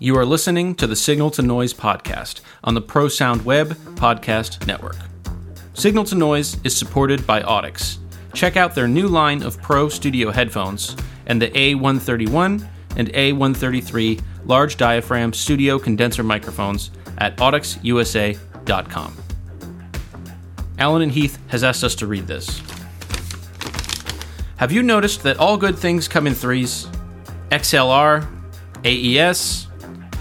You are listening to the Signal to Noise podcast on the Pro Sound Web Podcast Network. Signal to Noise is supported by Audix. Check out their new line of Pro Studio headphones and the A131 and A133 large diaphragm studio condenser microphones at audixusa.com. Allen and Heath has asked us to read this. Have you noticed that all good things come in threes? XLR, AES,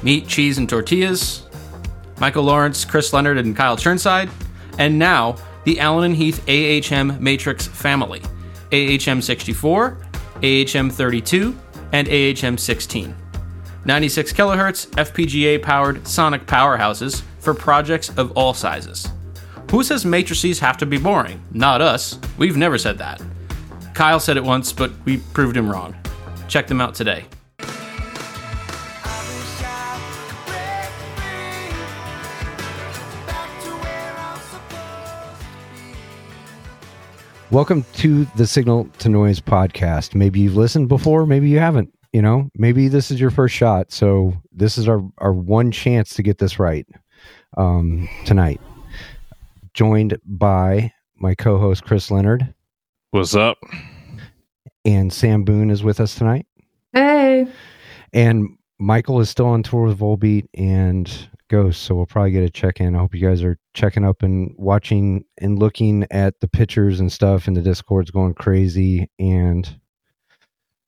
meat, cheese, and tortillas, Michael Lawrence, Chris Leonard, and Kyle Chirnside, and now the Allen and Heath AHM Matrix family AHM 64, AHM 32, and AHM 16. 96 kilohertz FPGA powered sonic powerhouses for projects of all sizes. Who says matrices have to be boring? Not us. We've never said that. Kyle said it once, but we proved him wrong. Check them out today. Welcome to the Signal to Noise podcast. Maybe you've listened before, maybe you haven't. You know, maybe this is your first shot. So this is our our one chance to get this right um, tonight. Joined by my co-host Chris Leonard. What's up? And Sam Boone is with us tonight. Hey. And Michael is still on tour with Volbeat and Ghost, so we'll probably get a check in. I hope you guys are checking up and watching and looking at the pictures and stuff, and the Discord's going crazy. And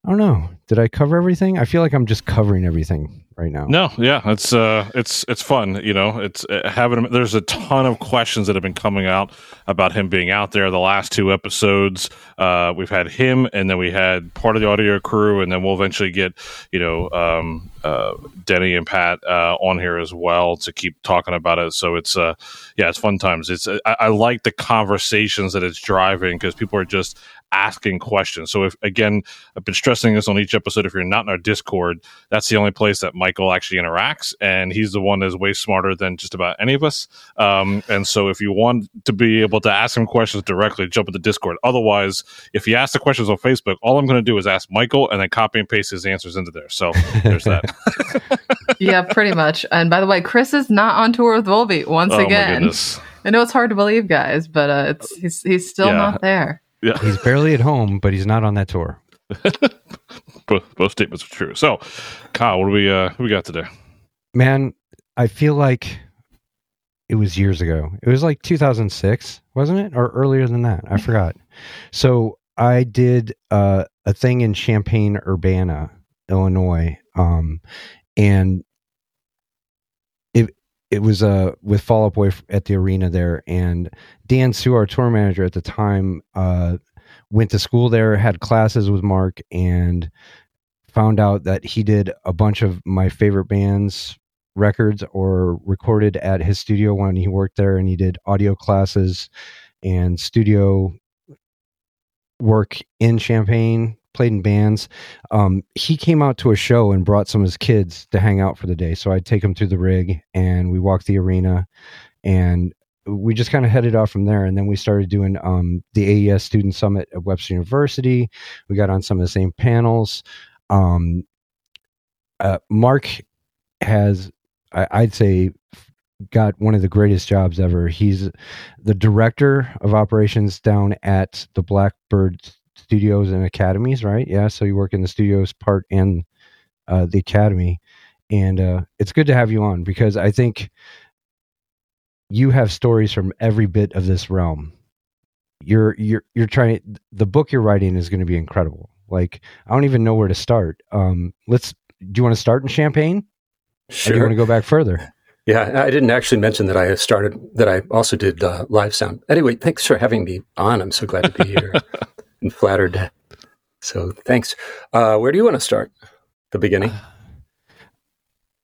I don't know, did I cover everything? I feel like I'm just covering everything right now. No, yeah, it's uh, it's it's fun. You know, it's uh, having. There's a ton of questions that have been coming out about him being out there. The last two episodes, uh, we've had him, and then we had part of the audio crew, and then we'll eventually get you know um, uh, Denny and Pat uh, on here as well to keep talking about it. So it's uh, yeah, it's fun times. It's I, I like the conversations that it's driving because people are just asking questions. So if again, I've been stressing this on each episode. If you're not in our Discord, that's the only place that Michael actually interacts, and he's the one that's way smarter than just about any of us. Um, and so if you want to be able to ask him questions directly, jump into Discord. Otherwise, if you ask the questions on Facebook, all I'm going to do is ask Michael and then copy and paste his answers into there. So there's that. yeah, pretty much. And by the way, Chris is not on tour with Volbeat once oh, again. I know it's hard to believe, guys, but uh, it's he's he's still yeah. not there. Yeah. He's barely at home, but he's not on that tour. both, both statements are true. So, Kyle, what do we uh, what we got today? Man, I feel like it was years ago. It was like 2006, wasn't it, or earlier than that? I forgot. So I did uh, a thing in Champaign Urbana, Illinois, um, and it was uh with Fall Out Boy at the arena there, and Dan Sue, our tour manager at the time, uh, went to school there, had classes with Mark, and found out that he did a bunch of my favorite bands records or recorded at his studio when he worked there, and he did audio classes and studio work in Champaign played in bands. Um, he came out to a show and brought some of his kids to hang out for the day. So I'd take them through the rig and we walked the arena and we just kind of headed off from there. And then we started doing um, the AES Student Summit at Webster University. We got on some of the same panels. Um, uh, Mark has, I, I'd say, got one of the greatest jobs ever. He's the director of operations down at the Blackbird studios and academies, right? Yeah, so you work in the studios part and uh, the academy, and uh, it's good to have you on because I think you have stories from every bit of this realm. You're you're you're trying. The book you're writing is going to be incredible. Like I don't even know where to start. Um, let's. Do you want to start in Champaign? Sure. Or do you want to go back further? Yeah, I didn't actually mention that I started that I also did uh, live sound. Anyway, thanks for having me on. I'm so glad to be here. flattered. So thanks. Uh, where do you want to start? The beginning.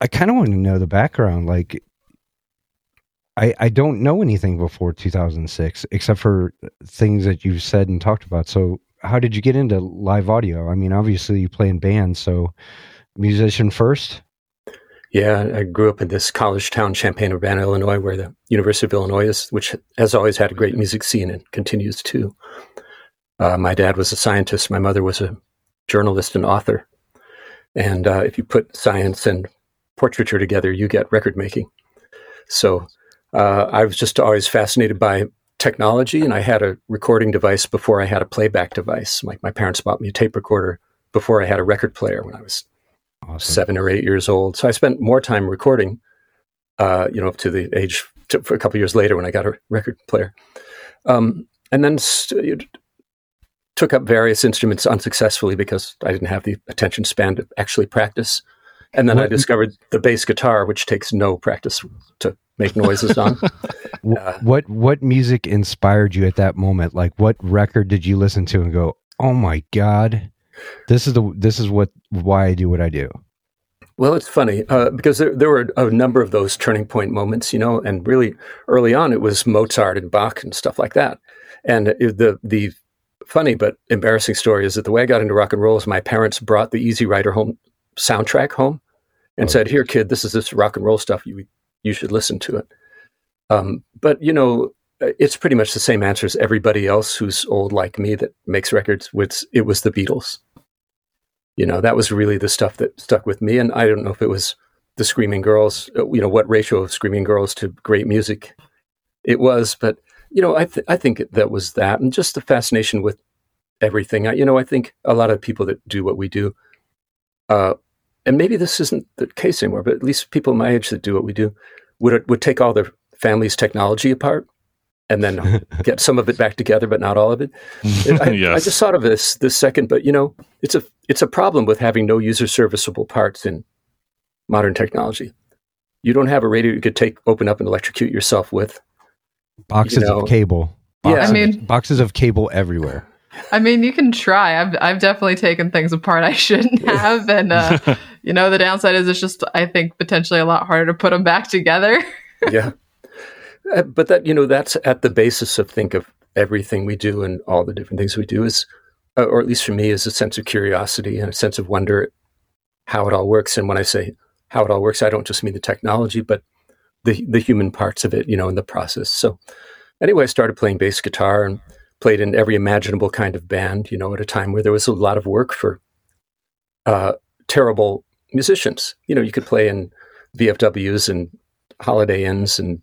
I kind of want to know the background. Like, I I don't know anything before 2006 except for things that you've said and talked about. So, how did you get into live audio? I mean, obviously you play in bands, so musician first. Yeah, I grew up in this college town, Champaign Urbana, Illinois, where the University of Illinois is, which has always had a great music scene and continues to. Uh, my dad was a scientist. My mother was a journalist and author. And uh, if you put science and portraiture together, you get record making. So uh, I was just always fascinated by technology, and I had a recording device before I had a playback device. Like my parents bought me a tape recorder before I had a record player when I was awesome. seven or eight years old. So I spent more time recording, uh, you know, up to the age to, for a couple years later when I got a record player, um, and then st- took up various instruments unsuccessfully because I didn't have the attention span to actually practice. And then what, I discovered the bass guitar, which takes no practice to make noises on. Uh, what what music inspired you at that moment? Like, what record did you listen to and go, "Oh my god, this is the this is what why I do what I do." Well, it's funny uh, because there, there were a number of those turning point moments, you know, and really early on it was Mozart and Bach and stuff like that. And the the funny but embarrassing story is that the way I got into rock and roll is my parents brought the Easy Rider home soundtrack home and oh, said, "Here, kid, this is this rock and roll stuff. You you should listen to it." Um, but you know, it's pretty much the same answer as everybody else who's old like me that makes records. With it was the Beatles. You know, that was really the stuff that stuck with me. And I don't know if it was the Screaming Girls. Uh, you know, what ratio of Screaming Girls to great music it was, but you know, I th- I think that was that, and just the fascination with everything. I, you know, I think a lot of people that do what we do, uh, and maybe this isn't the case anymore, but at least people my age that do what we do would would take all their family's technology apart and then get some of it back together, but not all of it. I, yes. I, just thought of this this second, but you know, it's a it's a problem with having no user serviceable parts in modern technology. You don't have a radio you could take, open up, and electrocute yourself with. Boxes you know? of cable. Boxes, yeah, I mean, boxes of cable everywhere. I mean, you can try. I've I've definitely taken things apart I shouldn't have, and uh, you know, the downside is it's just I think potentially a lot harder to put them back together. yeah, uh, but that you know that's at the basis of think of everything we do and all the different things we do is, uh, or at least for me, is a sense of curiosity and a sense of wonder how it all works. And when I say how it all works, I don't just mean the technology, but the the human parts of it, you know, in the process. So anyway, I started playing bass guitar and played in every imaginable kind of band, you know, at a time where there was a lot of work for uh, terrible musicians. You know, you could play in VFWs and Holiday Inns and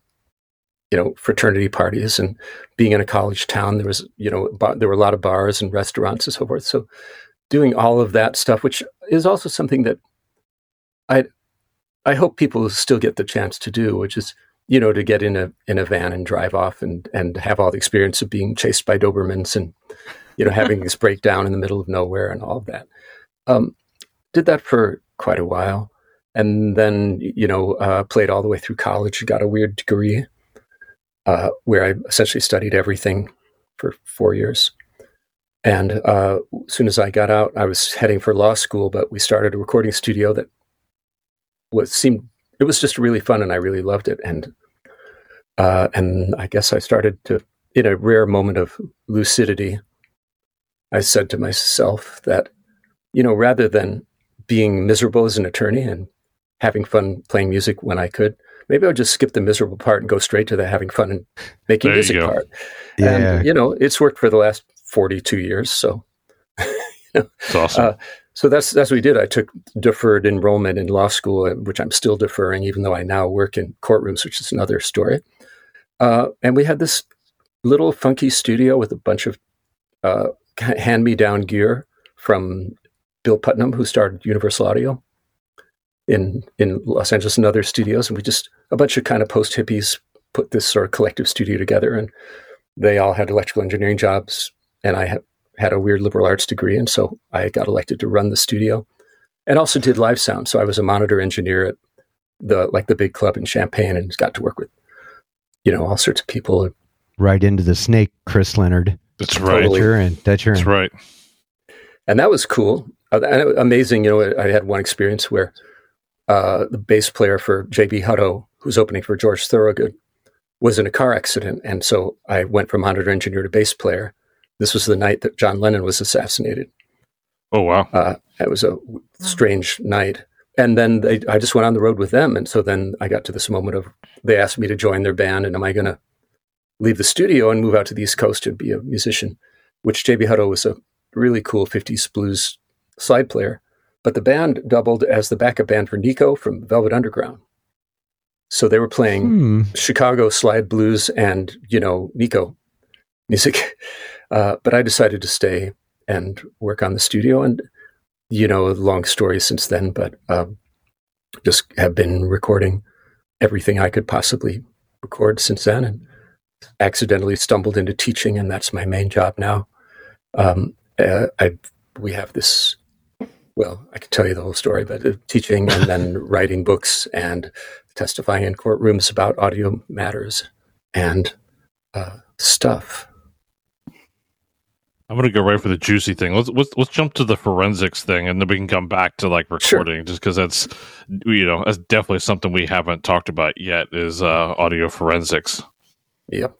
you know fraternity parties and being in a college town there was you know bar, there were a lot of bars and restaurants and so forth so doing all of that stuff which is also something that i i hope people still get the chance to do which is you know, to get in a in a van and drive off and and have all the experience of being chased by Dobermans and you know having this breakdown in the middle of nowhere and all of that. Um, did that for quite a while, and then you know uh, played all the way through college. Got a weird degree uh, where I essentially studied everything for four years. And uh, as soon as I got out, I was heading for law school, but we started a recording studio that was seemed it was just really fun, and I really loved it. And uh, and I guess I started to, in a rare moment of lucidity, I said to myself that, you know, rather than being miserable as an attorney and having fun playing music when I could, maybe I'll just skip the miserable part and go straight to the having fun and making there music part. Yeah. And, you know, it's worked for the last 42 years. So, you know, it's awesome. Uh, so that's that's what we did. I took deferred enrollment in law school, which I'm still deferring, even though I now work in courtrooms, which is another story. Uh, and we had this little funky studio with a bunch of uh, hand me down gear from Bill Putnam, who started Universal Audio in in Los Angeles and other studios. And we just a bunch of kind of post hippies put this sort of collective studio together, and they all had electrical engineering jobs, and I had, had a weird liberal arts degree, and so I got elected to run the studio, and also did live sound. So I was a monitor engineer at the like the big club in Champaign, and got to work with you know all sorts of people. Right into the snake, Chris Leonard. That's right. Totally. That's your end. That's your end. That's right. And that was cool. Uh, amazing. You know, I had one experience where uh, the bass player for JB Hutto, who's opening for George Thorogood, was in a car accident, and so I went from monitor engineer to bass player. This was the night that John Lennon was assassinated. Oh wow! Uh, it was a strange night, and then they, I just went on the road with them. And so then I got to this moment of they asked me to join their band, and am I going to leave the studio and move out to the East Coast and be a musician? Which JB Hutto was a really cool '50s blues slide player, but the band doubled as the backup band for Nico from Velvet Underground. So they were playing Hmm. Chicago slide blues and you know Nico music. Uh, but I decided to stay and work on the studio, and you know, a long story since then. But um, just have been recording everything I could possibly record since then, and accidentally stumbled into teaching, and that's my main job now. Um, uh, I we have this. Well, I could tell you the whole story, but uh, teaching and then writing books and testifying in courtrooms about audio matters and uh, stuff. I'm gonna go right for the juicy thing. Let's let's let's jump to the forensics thing, and then we can come back to like Sure. recording, just because that's you know that's definitely something we haven't talked about yet is uh, audio forensics. Yep.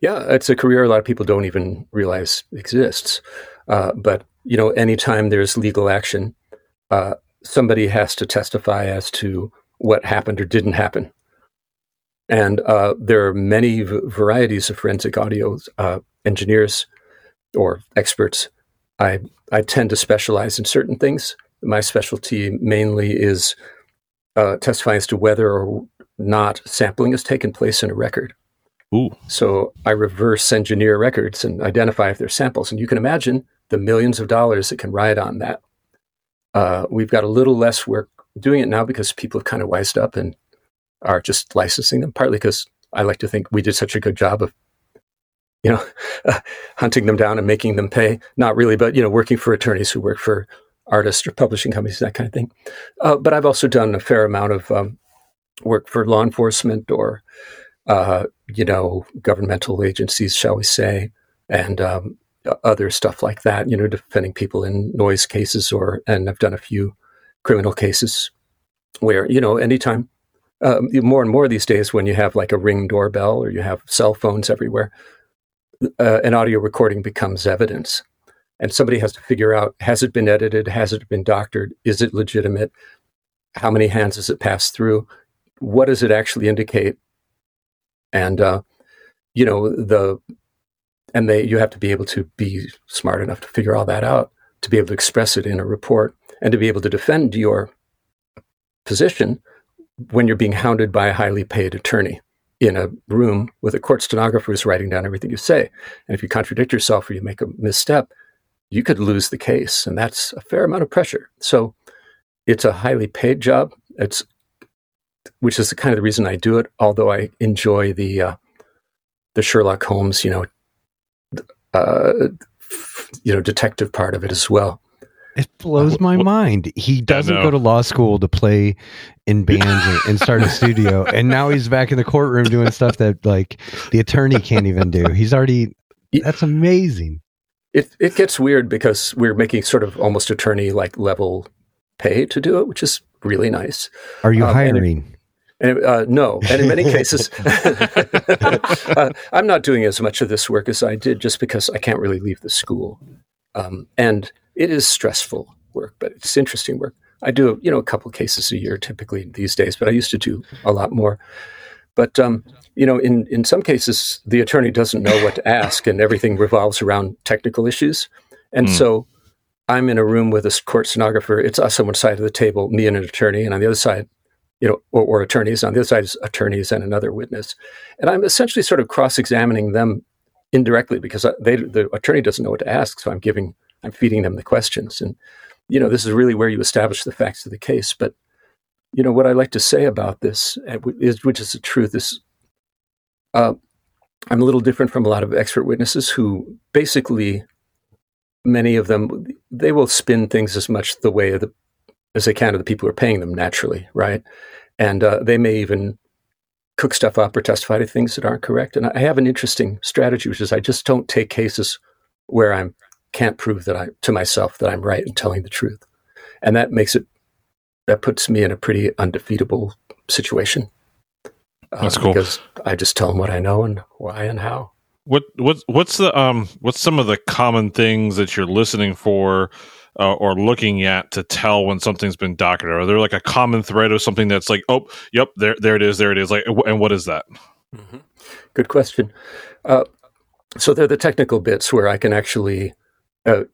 Yeah, it's a career a lot of people don't even realize exists. Uh, but you know, anytime there's legal action, uh, somebody has to testify as to what happened or didn't happen. And uh, there are many v- varieties of forensic audio uh, engineers or experts. I I tend to specialize in certain things. My specialty mainly is uh, testifying as to whether or not sampling has taken place in a record. Ooh, So I reverse engineer records and identify if they're samples. And you can imagine the millions of dollars that can ride on that. Uh, we've got a little less work doing it now because people have kind of wised up and are just licensing them, partly because I like to think we did such a good job of, you know, hunting them down and making them pay. Not really, but, you know, working for attorneys who work for artists or publishing companies, that kind of thing. Uh, but I've also done a fair amount of um, work for law enforcement or uh, you know, governmental agencies, shall we say, and um, other stuff like that. You know, defending people in noise cases, or and I've done a few criminal cases where you know, anytime, um, more and more these days, when you have like a ring doorbell or you have cell phones everywhere, uh, an audio recording becomes evidence, and somebody has to figure out: has it been edited? Has it been doctored? Is it legitimate? How many hands has it passed through? What does it actually indicate? and uh, you know the and they you have to be able to be smart enough to figure all that out to be able to express it in a report and to be able to defend your position when you're being hounded by a highly paid attorney in a room with a court stenographer who's writing down everything you say and if you contradict yourself or you make a misstep you could lose the case and that's a fair amount of pressure so it's a highly paid job it's which is the kind of the reason I do it. Although I enjoy the uh, the Sherlock Holmes, you know, uh, you know, detective part of it as well. It blows my mind. He doesn't go to law school to play in bands and, start a studio, and now he's back in the courtroom doing stuff that like the attorney can't even do. He's already. That's amazing. It it gets weird because we're making sort of almost attorney like level pay to do it, which is really nice. Are you Um, and it- hiring? And uh, no, and in many cases, uh, I'm not doing as much of this work as I did just because I can't really leave the school, um, and it is stressful work, but it's interesting work. I do, you know, a couple cases a year typically these days, but I used to do a lot more. But um, you know, in in some cases, the attorney doesn't know what to ask, and everything revolves around technical issues, and Mm. so. I'm in a room with a court stenographer. It's us on one side of the table, me and an attorney, and on the other side, you know, or, or attorneys. On the other side is attorneys and another witness. And I'm essentially sort of cross-examining them indirectly because they, the attorney doesn't know what to ask. So I'm giving, I'm feeding them the questions. And, you know, this is really where you establish the facts of the case. But, you know, what I like to say about this, uh, is, which is the truth, is uh, I'm a little different from a lot of expert witnesses who basically, many of them, they will spin things as much the way the as they can to the people who are paying them naturally, right? And uh, they may even cook stuff up or testify to things that aren't correct. And I have an interesting strategy, which is I just don't take cases where I can't prove that I to myself that I'm right and telling the truth, and that makes it that puts me in a pretty undefeatable situation. Uh, That's cool. because I just tell them what I know and why and how. what what's what's the um what's some of the common things that you're listening for uh, or looking at to tell when something's been docketed? Are there like a common thread of something that's like, oh, yep, there there it is, there it is. Like, and what is that? Good question. Uh, so they're the technical bits where I can actually uh,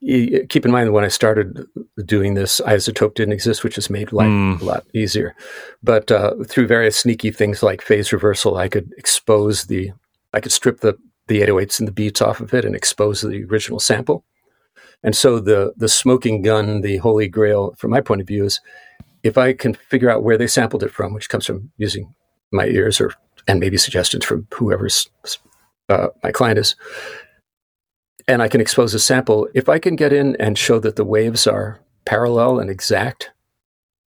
keep in mind that when I started doing this, iZotope didn't exist, which has made life mm. a lot easier. But uh, through various sneaky things like phase reversal, I could expose the, I could strip the the 808s and the beats off of it and expose the original sample. And so the the smoking gun, the holy grail, from my point of view, is if I can figure out where they sampled it from, which comes from using my ears or and maybe suggestions from whoever's uh, my client is, and I can expose a sample, if I can get in and show that the waves are parallel and exact,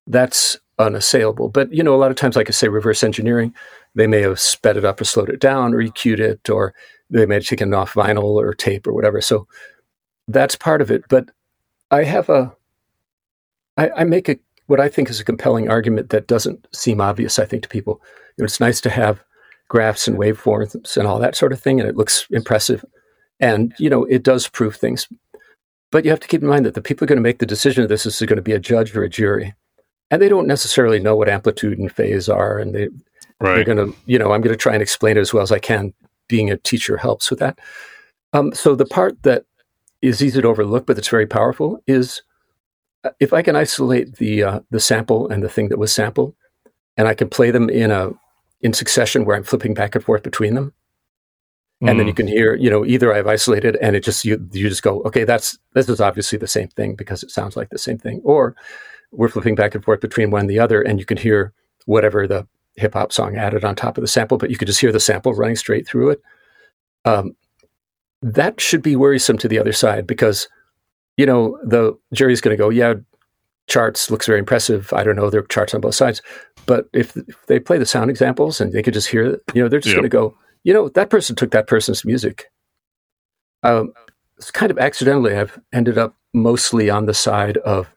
that's unassailable. But you know, a lot of times, like I say, reverse engineering, they may have sped it up or slowed it down or EQ'd it, or they may have taken it off vinyl or tape or whatever. So that's part of it. But I have a, I, I make a what I think is a compelling argument that doesn't seem obvious. I think to people, you know, it's nice to have graphs and waveforms and all that sort of thing, and it looks impressive. And, you know, it does prove things. But you have to keep in mind that the people going to make the decision of this is going to be a judge or a jury. And they don't necessarily know what amplitude and phase are. And they, right. they're going to, you know, I'm going to try and explain it as well as I can. Being a teacher helps with that. Um, so the part that is easy to overlook, but it's very powerful, is uh, if I can isolate the uh, the sample and the thing that was sampled, and I can play them in a in succession where I'm flipping back and forth between them, and mm. then you mm. can hear you know either i've isolated and it just you you just go okay that's this is obviously the same thing because it sounds like the same thing or we're flipping back and forth between one and the other and you can hear whatever the hip hop song added on top of the sample but you could just hear the sample running straight through it um, that should be worrisome to the other side because you know the jury's going to go yeah charts looks very impressive i don't know there are charts on both sides but if, if they play the sound examples and they could just hear it you know they're just yep. going to go you know, that person took that person's music. Um, it's kind of accidentally, I've ended up mostly on the side of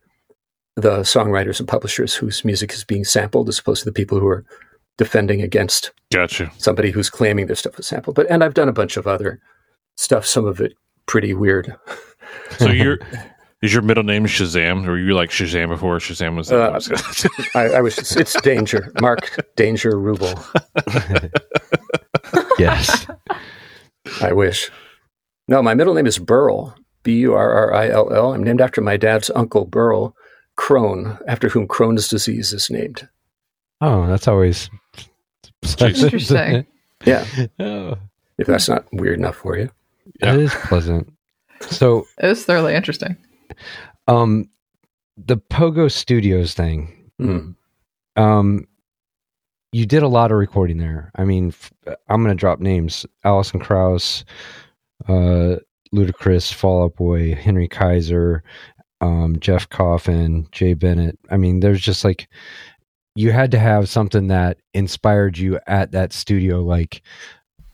the songwriters and publishers whose music is being sampled, as opposed to the people who are defending against gotcha. somebody who's claiming their stuff was sampled. But and I've done a bunch of other stuff, some of it pretty weird. So you're is your middle name Shazam, or were you like Shazam before Shazam was? Uh, I, I, was. It's Danger, Mark Danger Rubel. yes. I wish. No, my middle name is Burrill, B U R R I L L. I'm named after my dad's uncle, Burrill Crohn, after whom Crohn's disease is named. Oh, that's always interesting. yeah. Oh. If that's not weird enough for you. Yeah. It is pleasant. So it is thoroughly interesting. Um, the Pogo Studios thing. Mm. Um, you did a lot of recording there. I mean, f- I'm going to drop names: Alison Krauss, uh, Ludacris, Fall Out Boy, Henry Kaiser, um, Jeff Coffin, Jay Bennett. I mean, there's just like you had to have something that inspired you at that studio, like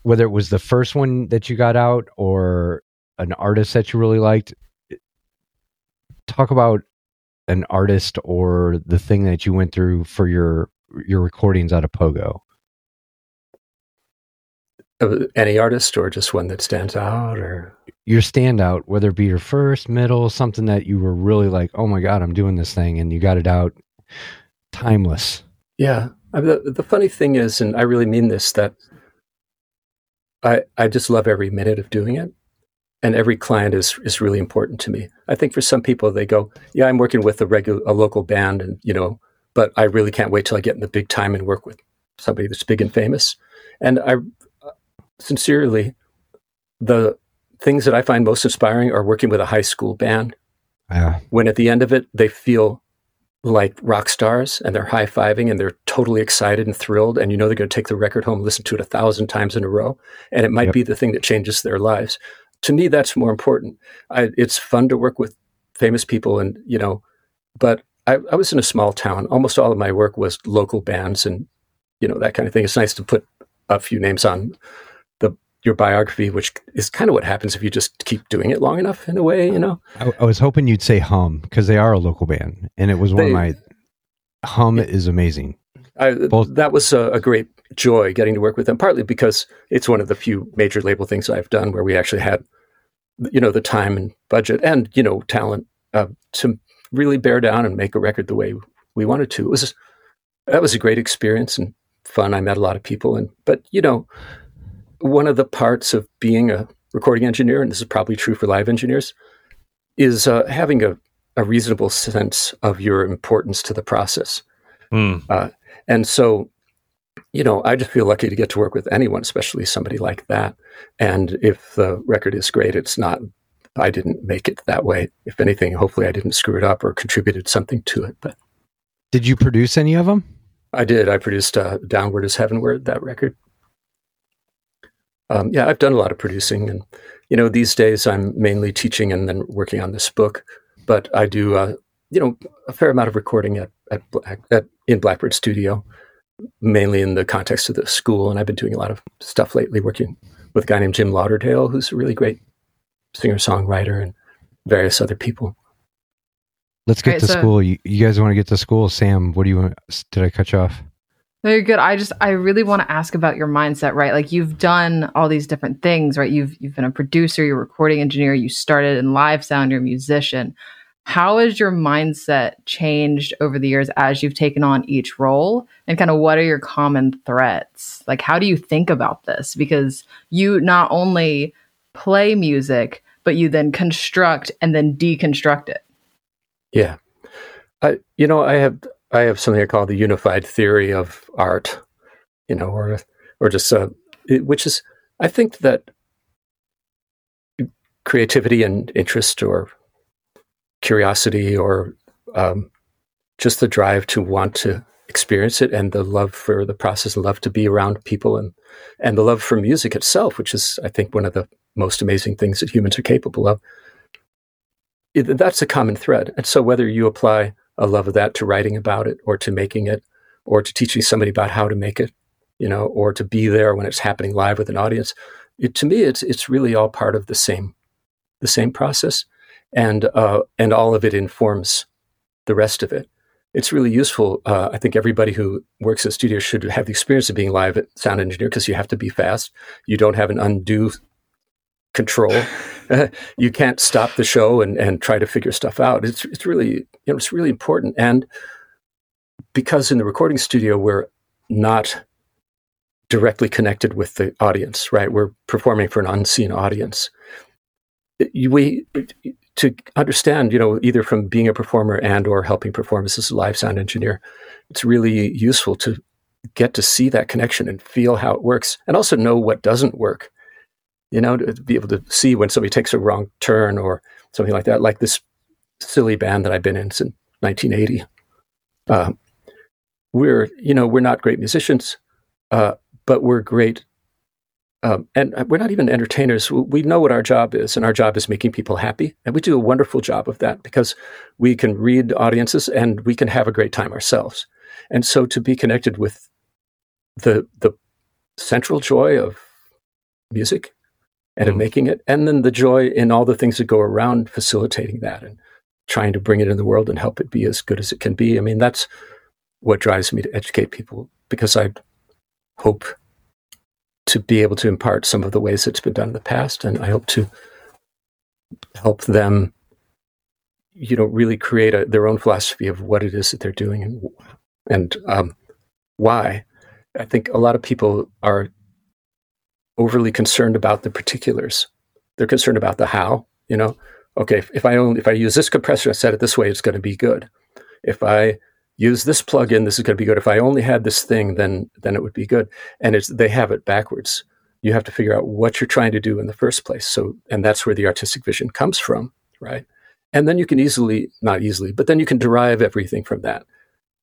whether it was the first one that you got out or an artist that you really liked. Talk about an artist or the thing that you went through for your your recordings out of Pogo? Uh, any artist or just one that stands out or your standout, whether it be your first, middle, something that you were really like, oh my God, I'm doing this thing and you got it out timeless. Yeah. I mean, the, the funny thing is, and I really mean this, that I, I just love every minute of doing it. And every client is, is really important to me. I think for some people, they go, yeah, I'm working with a regular, a local band and, you know, but I really can't wait till I get in the big time and work with somebody that's big and famous. And I uh, sincerely, the things that I find most inspiring are working with a high school band. Yeah. When at the end of it, they feel like rock stars and they're high fiving and they're totally excited and thrilled. And you know they're going to take the record home, listen to it a thousand times in a row. And it might yep. be the thing that changes their lives. To me, that's more important. I, it's fun to work with famous people and, you know, but I, I, was in a small town. Almost all of my work was local bands and you know that kind of thing. It's nice to put a few names on your biography, which is kind of what happens if you just keep doing it long enough. In a way, you know. I, I was hoping you'd say Hum because they are a local band, and it was one they, of my Hum is amazing. I, Both, that was a, a, great joy getting to work with them. Partly because it's one of the few major label things I've done where we actually had, you know, the time and budget and you know talent uh, to really bear down and make a record the way we wanted to. It was that was a great experience and fun. I met a lot of people, and but you know, one of the parts of being a recording engineer, and this is probably true for live engineers, is uh, having a, a reasonable sense of your importance to the process. Mm. Uh, and so, you know, I just feel lucky to get to work with anyone, especially somebody like that. And if the record is great, it's not, I didn't make it that way. If anything, hopefully I didn't screw it up or contributed something to it. But Did you produce any of them? I did. I produced uh, Downward is Heavenward, that record. Um, yeah, I've done a lot of producing. And, you know, these days I'm mainly teaching and then working on this book. But I do, uh, you know, a fair amount of recording at, at, Black, at in Blackbird Studio, mainly in the context of the school. And I've been doing a lot of stuff lately, working with a guy named Jim Lauderdale, who's a really great singer songwriter, and various other people. Let's get Right, to so- school. You, you guys want to get to school? Sam, what do you want? Did I cut you off? No, you're good. I just I really want to ask about your mindset, right? Like you've done all these different things, right? You've you've been a producer, you're a recording engineer, you started in live sound, you're a musician. How has your mindset changed over the years as you've taken on each role? And kind of what are your common threats? Like how do you think about this? Because you not only play music, but you then construct and then deconstruct it. Yeah, I you know I have I have something I call the unified theory of art, you know, or or just uh, it- which is I think that creativity and interest or curiosity or um, just the drive to want to experience it and the love for the process and love to be around people and and the love for music itself, which is I think one of the most amazing things that humans are capable of it- that's a common thread. And so whether you apply a love of that to writing about it or to making it or to teaching somebody about how to make it, you know, or to be there when it's happening live with an audience, it, to me, it's, it's really all part of the same, the same process. And, uh, and all of it informs the rest of it. It's really useful. Uh, I think everybody who works at studio should have the experience of being live at sound engineer because you have to be fast. You don't have an undue control. you can't stop the show and, and try to figure stuff out. It's it's really you know it's really important. And because in the recording studio we're not directly connected with the audience, right? We're performing for an unseen audience. We to understand, you know, either from being a performer and or helping perform as a live sound engineer, it's really useful to get to see that connection and feel how it works, and also know what doesn't work you know, to be able to see when somebody takes a wrong turn or something like that, like this silly band that I've been in since 1980. Uh, we're, you know, we're not great musicians, uh, but we're great. Um, and we're not even entertainers. We know what our job is, and our job is making people happy. And we do a wonderful job of that because we can read audiences and we can have a great time ourselves. And so to be connected with the the central joy of music and of Mhm. making it, and then the joy in all the things that go around facilitating that and trying to bring it in the world and help it be as good as it can be. I mean, that's what drives me to educate people because I hope to be able to impart some of the ways it's been done in the past, and I hope to help them, you know, really create a, their own philosophy of what it is that they're doing and and um, why. I think a lot of people are overly concerned about the particulars. They're concerned about the how. You know, okay, if, I only if I use this compressor and set it this way, it's going to be good. If I use this plugin, this is going to be good. If I only had this thing, then then it would be good. And it's they have it backwards. You have to figure out what you're trying to do in the first place. So, and that's where the artistic vision comes from, right? And then you can easily, not easily, but then you can derive everything from that,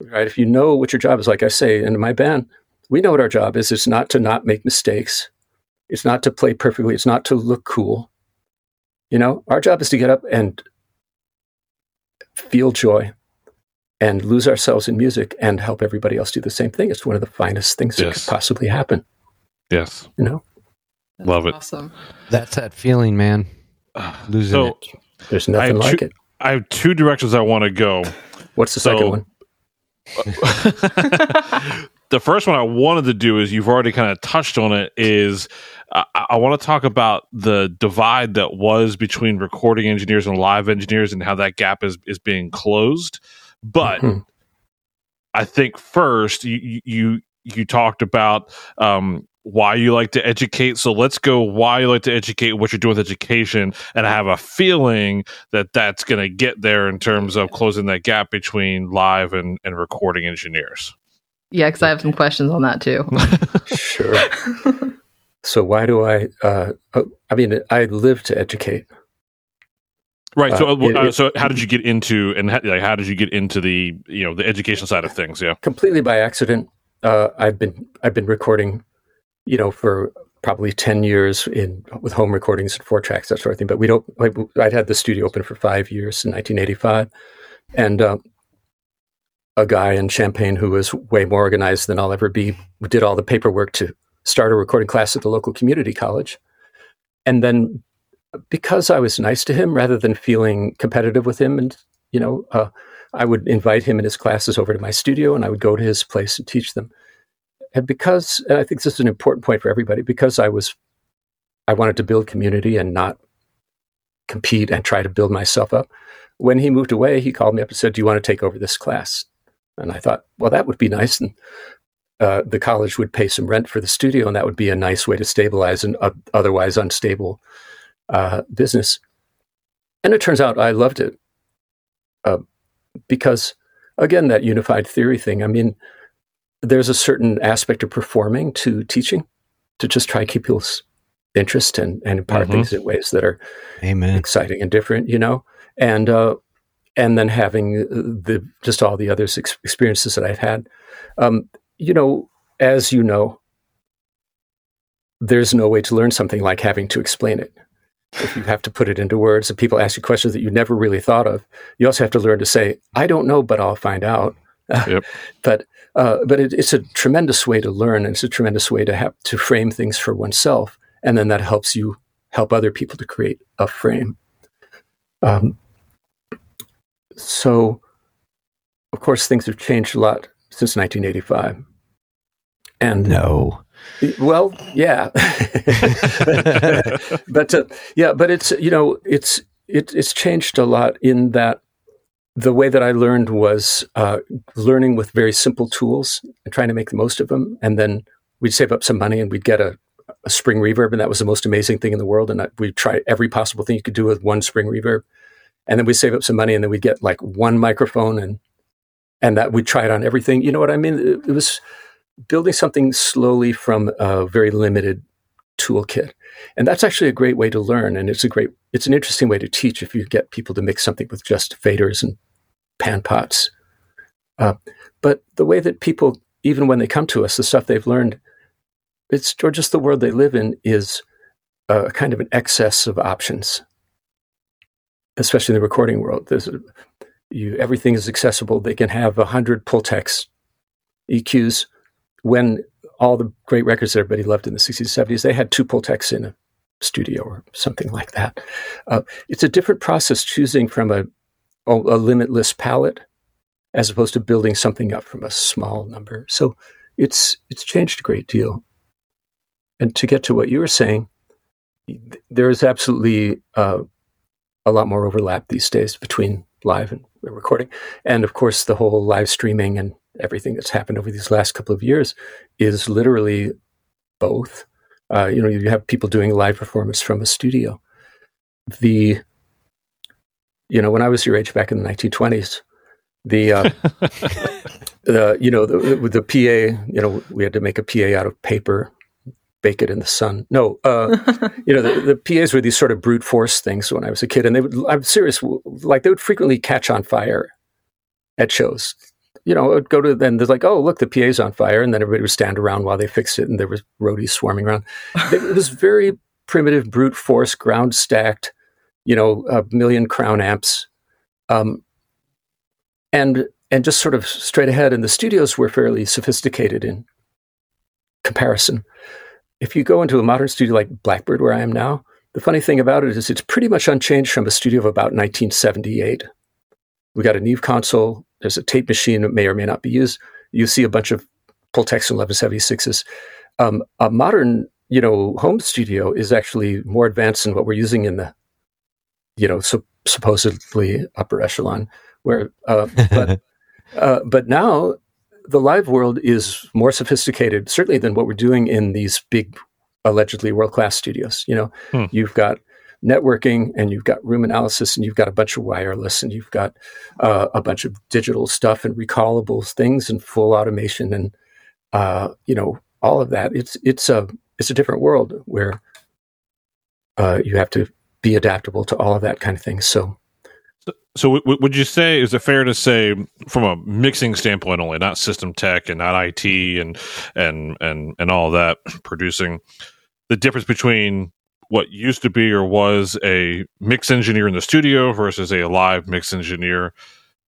right? If you know what your job is, like I say in my band, we know what our job is. It's not to not make mistakes. It's not to play perfectly. It's not to look cool. You know, our job is to get up and feel joy and lose ourselves in music and help everybody else do the same thing. It's one of the finest things that could possibly happen. Yes. You know, That's Love it. Awesome. That's that feeling, man. Losing So it. there's nothing like two- it. I have two directions I want to go. What's the so- second one? the first one I wanted to do is you've already kind of touched on it. Is I, I want to talk about the divide that was between recording engineers and live engineers and how that gap is is being closed. But Mhm. I think first you you you talked about um, why you like to educate. So let's go why you like to educate, what you're doing with education, and I have a feeling that that's going to get there in terms of closing that gap between live and, and recording engineers. Yeah, because I have some questions on that too. sure. so why do I? Uh, uh, I mean, I live to educate. Right. So, Uh, it- uh, it- so how did you get into and how, like, how did you get into the you know the education side of things? Yeah. completely by accident. Uh, I've been I've been recording, you know, for probably ten years in with home recordings and four tracks that sort of thing. But we don't. like, I'd had the studio open for five years in 1985, and um, a guy in Champaign who was way more organized than I'll ever be did all the paperwork to start a recording class at the local community college, and then because I was nice to him rather than feeling competitive with him, and you know. Uh, I would invite him and his classes over to my studio and I would go to his place and teach them. And because, and I think this is an important point for everybody, because I was, I wanted to build community and not compete and try to build myself up. When he moved away, he called me up and said, Do you want to take over this class? And I thought, well, that would be nice. And uh, the college would pay some rent for the studio, and that would be a nice way to stabilize an uh, otherwise unstable uh, business. And it turns out I loved it. Uh, because again that unified theory thing i mean there's a certain aspect of performing to teaching to just try to keep people's interest and, and impart Mhm. things in ways that are Amen. exciting and different you know and uh and then having the just all the other ex- experiences that i've had um you know as you know there's no way to learn something like having to explain it. If you have to put it into words and people ask you questions that you never really thought of you also have to learn to say i don't know but i'll find out. Yep. but uh, but it, it's a tremendous way to learn and it's a tremendous way to have to frame things for oneself and then that helps you help other people to create a frame. Um, so of course things have changed a lot since 1985 and No. well, yeah, but uh, yeah, but it's you know it's it, it's changed a lot in that the way that I learned was uh, learning with very simple tools and trying to make the most of them, and then we'd save up some money and we'd get a, a spring reverb, and that was the most amazing thing in the world, and I, we'd try every possible thing you could do with one spring reverb, and then we'd save up some money, and then we'd get like one microphone and and that we'd try it on everything. You know what I mean? It, it was building something slowly from a very limited toolkit. And that's actually a great way to learn. And it's a great, it's an interesting way to teach if you get people to make something with just faders and pan pots. Uh, but the way that people, even when they come to us, the stuff they've learned, it's or just the world they live in is a kind of an excess of options, especially in the recording world. There's a, you, everything is accessible. They can have a hundred Pultex EQs when all the great records that everybody loved in the 60s, 70s, they had two Pultecs in a studio or something like that. Uh, it's a different process choosing from a, a limitless palette as opposed to building something up from a small number. So it's it's changed a great deal. And to get to what you were saying, there is absolutely uh, a lot more overlap these days between live and recording, and of course the whole live streaming and everything that's happened over these last couple of years is literally both. Uh, you know, you have people doing live performance from a studio. The, you know, when I was your age back in the 1920s, the, uh, the you know, the, the PA, you know, we had to make a PA out of paper, bake it in the sun. No, uh, you know, the, the PAs were these sort of brute force things when I was a kid, and they would, I'm serious, like they would frequently catch on fire at shows you know, it would go to then they're like, oh, look, the PA's on fire. And then everybody would stand around while they fixed it and there was roadies swarming around. it was very primitive, brute force, ground stacked, you know, a million crown amps. Um, and and just sort of straight ahead. And the studios were fairly sophisticated in comparison. If you go into a modern studio like Blackbird, where I am now, the funny thing about it is it's pretty much unchanged from a studio of about 1978. We got a Neve console, there's a tape machine that may or may not be used. You see a bunch of Pultecs and 1176s. Um, a modern, you know, home studio is actually more advanced than what we're using in the, you know, su- supposedly upper echelon. Where, uh, but, uh, but now the live world is more sophisticated, certainly than what we're doing in these big, allegedly world class studios. You know, Hmm. you've got networking and you've got room analysis and you've got a bunch of wireless and you've got uh, a bunch of digital stuff and recallable things and full automation and uh, you know all of that. It's it's a it's a different world where uh, you have to be adaptable to all of that kind of thing. So So, w- would you say is it fair to say, from a mixing standpoint only, not system tech and not IT and and and and all that producing, the difference between what used to be or was a mix engineer in the studio versus a live mix engineer,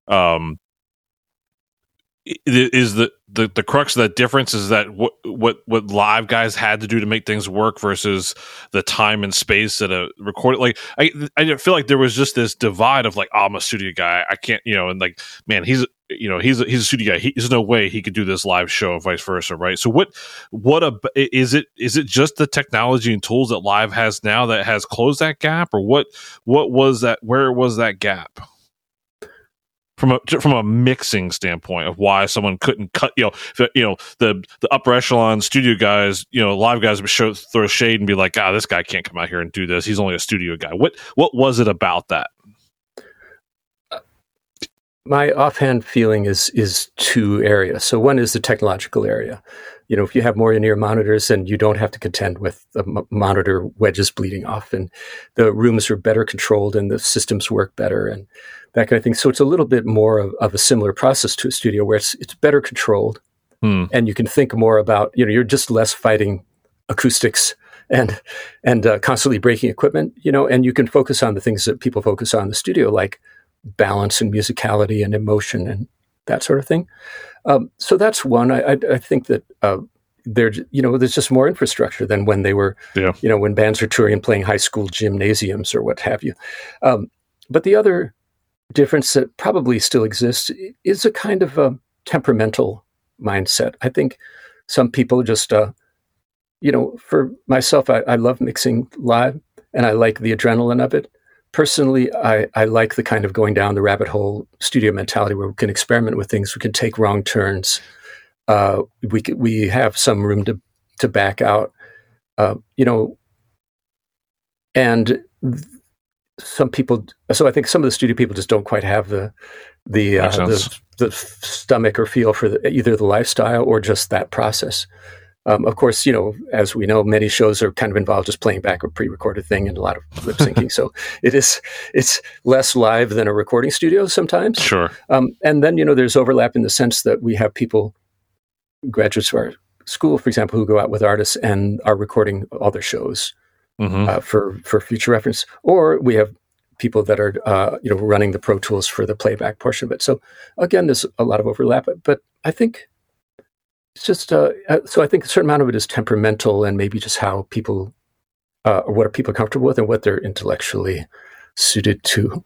um, is the, the the crux of that difference is that what what what live guys had to do to make things work versus the time and space that a recorded like I I feel like there was just this divide of like oh, I'm a studio guy. I can't you know and like man he's you know he's a, he's a studio guy. He, there's no way he could do this live show and vice versa right? So what what a is it is it just the technology and tools that live has now that has closed that gap? Or what what was that where was that gap from a from a mixing standpoint of why someone couldn't cut you know the, you know the the upper echelon studio guys you know live guys would show throw shade and be like ah this guy can't come out here and do this he's only a studio guy what what was it about that my offhand feeling is is two areas. So one is the technological area. You know, if you have more in-ear monitors, then you don't have to contend with the m- monitor wedges bleeding off, and the rooms are better controlled, and the systems work better, and that kind of thing. So it's a little bit more of, of a similar process to a studio where it's it's better controlled, Hmm. and you can think more about. You know, you're just less fighting acoustics and and uh, constantly breaking equipment. You know, and you can focus on the things that people focus on in the studio, like balance and musicality and emotion and that sort of thing. Um, so that's one. I, I, I think that uh, there, you know, there's just more infrastructure than when they were, Yeah. you know, when bands are touring and playing high school gymnasiums or what have you. Um, but the other difference that probably still exists is a kind of a temperamental mindset. I think some people just, uh, you know, for myself, I, I love mixing live and I like the adrenaline of it personally, I, I like the kind of going down the rabbit hole studio mentality where we can experiment with things, we can take wrong turns, uh, we we have some room to to back out, uh, you know, and some people. So I think some of the studio people just don't quite have the the uh, the, the stomach or feel for the, either the lifestyle or just that process. Um, of course, you know, as we know, many shows are kind of involved just playing back a pre-recorded thing and a lot of lip syncing. so it is it's less live than a recording studio sometimes. sure Um, and then you know, there's overlap in the sense that we have people, graduates of our school, for example, who go out with artists and are recording all their shows hmm uh, for for future reference, or we have people that are uh, you know running the Pro Tools for the playback portion of it. So again, there's a lot of overlap, but I think it's just uh, uh, so I think a certain amount of it is temperamental and maybe just how people uh, what are people comfortable with and what they're intellectually suited to.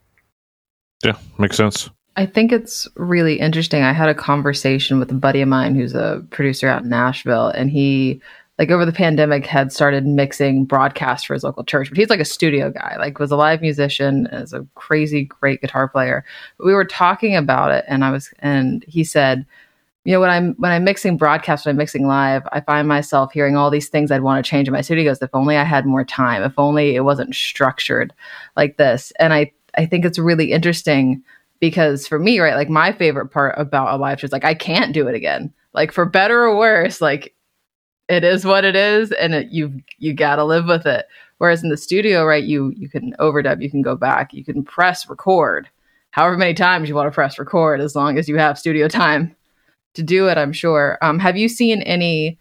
yeah makes sense I think it's really interesting. I had a conversation with a buddy of mine who's a producer out in Nashville, and he, like, over the pandemic, had started mixing broadcasts for his local church. But he's like a studio guy, like, was a live musician, is a crazy great guitar player. But we were talking about it, and I was, and he said, you know, when I'm when I'm mixing broadcast, when I'm mixing live, I find myself hearing all these things I'd want to change in my studio. He if only I had more time, if only it wasn't structured like this. And I I think it's really interesting because for me, right, like my favorite part about a live show is like I can't do it again. Like for better or worse, like it is what it is, and it, you you gotta live with it. Whereas in the studio, right, you you can overdub, you can go back, you can press record, however many times you want to press record, as long as you have studio time to do it. I'm sure. Um, have you seen any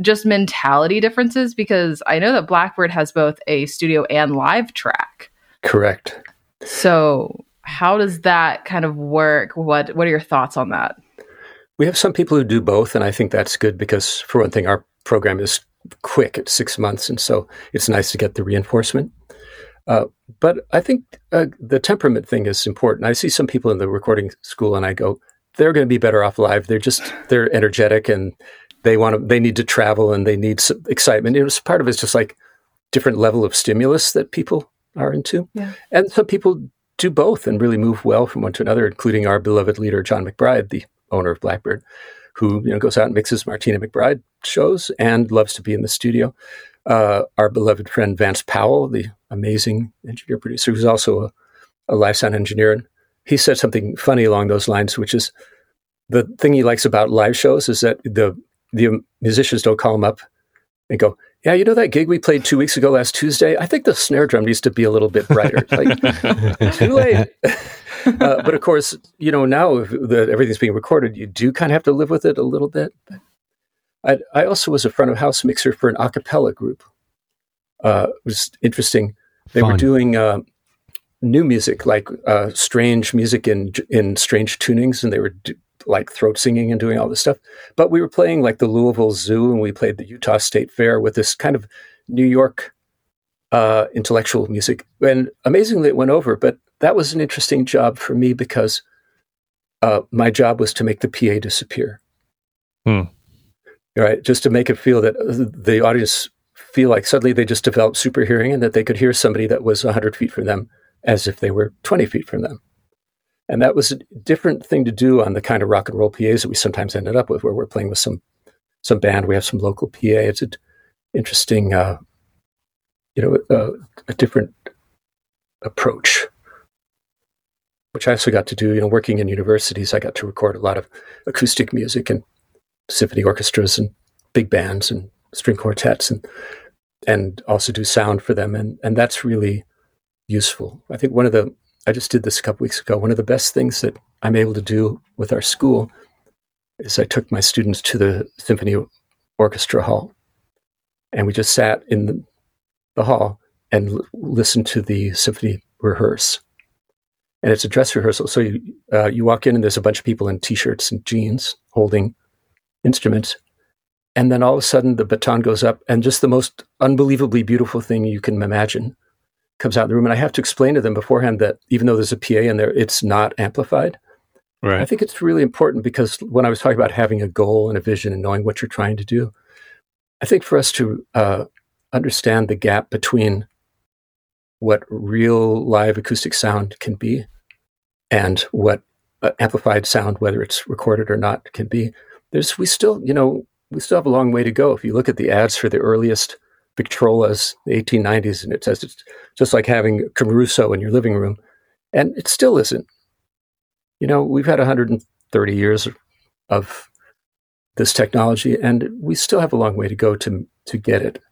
just mentality differences? Because I know that Blackbird has both a studio and live track. Correct. So how does that kind of work? What What are your thoughts on that? We have some people who do both, and I think that's good because, for one thing, our program is quick at six months, and so it's nice to get the reinforcement. Uh, but I think uh, the temperament thing is important. I see some people in the recording school, and I go, they're going to be better off live. They're just they're energetic, and they want to. They need to travel, and they need some excitement. It was part of it's just like different level of stimulus that people are into, Yeah. and some people do both and really move well from one to another, including our beloved leader John McBride, the owner of Blackbird, who you know goes out and mixes Martina McBride shows and loves to be in the studio. Uh, our beloved friend Vance Powell, the amazing engineer producer, who's also a, a live sound engineer, and he said something funny along those lines, which is the thing he likes about live shows is that the the musicians don't call him up and go, "Yeah, you know that gig we played two weeks ago last Tuesday? I think the snare drum needs to be a little bit brighter." Like, too late. uh, but of course, you know now that everything's being recorded, you do kind of have to live with it a little bit. I, I also was a front of house mixer for an a cappella group. Uh, it was interesting. They Fun. were doing uh, new music, like uh, strange music in in strange tunings, and they were do, like throat singing and doing all this stuff. But we were playing like the Louisville Zoo, and we played the Utah State Fair with this kind of New York uh, intellectual music. And amazingly, it went over. But that was an interesting job for me because uh, my job was to make the PA disappear. Hmm. Right, just to make it feel that uh, the audience feel like suddenly they just developed super hearing and that they could hear somebody that was 100 feet from them as if they were 20 feet from them. And that was a different thing to do on the kind of rock and roll PAs that we sometimes ended up with, where we're playing with some some band. We have some local PA. It's an interesting, uh, you know, uh, a different approach, which I also got to do. You know, working in universities, I got to record a lot of acoustic music and symphony orchestras and big bands and string quartets and and also do sound for them. And and that's really useful. I think one of the I just did this a couple weeks ago. One of the best things that I'm able to do with our school is I took my students to the symphony orchestra hall, and we just sat in the, the hall and l- listened to the symphony rehearse. And it's a dress rehearsal, so you uh, you walk in and there's a bunch of people in t-shirts and jeans holding instruments, and then all of a sudden the baton goes up, and just the most unbelievably beautiful thing you can imagine comes out in the room. And I have to explain to them beforehand that even though there's a PA in there, it's not amplified. Right. I think it's really important because when I was talking about having a goal and a vision and knowing what you're trying to do, I think for us to uh, understand the gap between what real live acoustic sound can be and what uh, amplified sound, whether it's recorded or not, can be. There's we still, you know, we still have a long way to go. If you look at the ads for the earliest Victrolas, the 1890s, and it says it's just like having Caruso in your living room. And it still isn't. You know, we've had 130 years of this technology, and we still have a long way to go to, to get it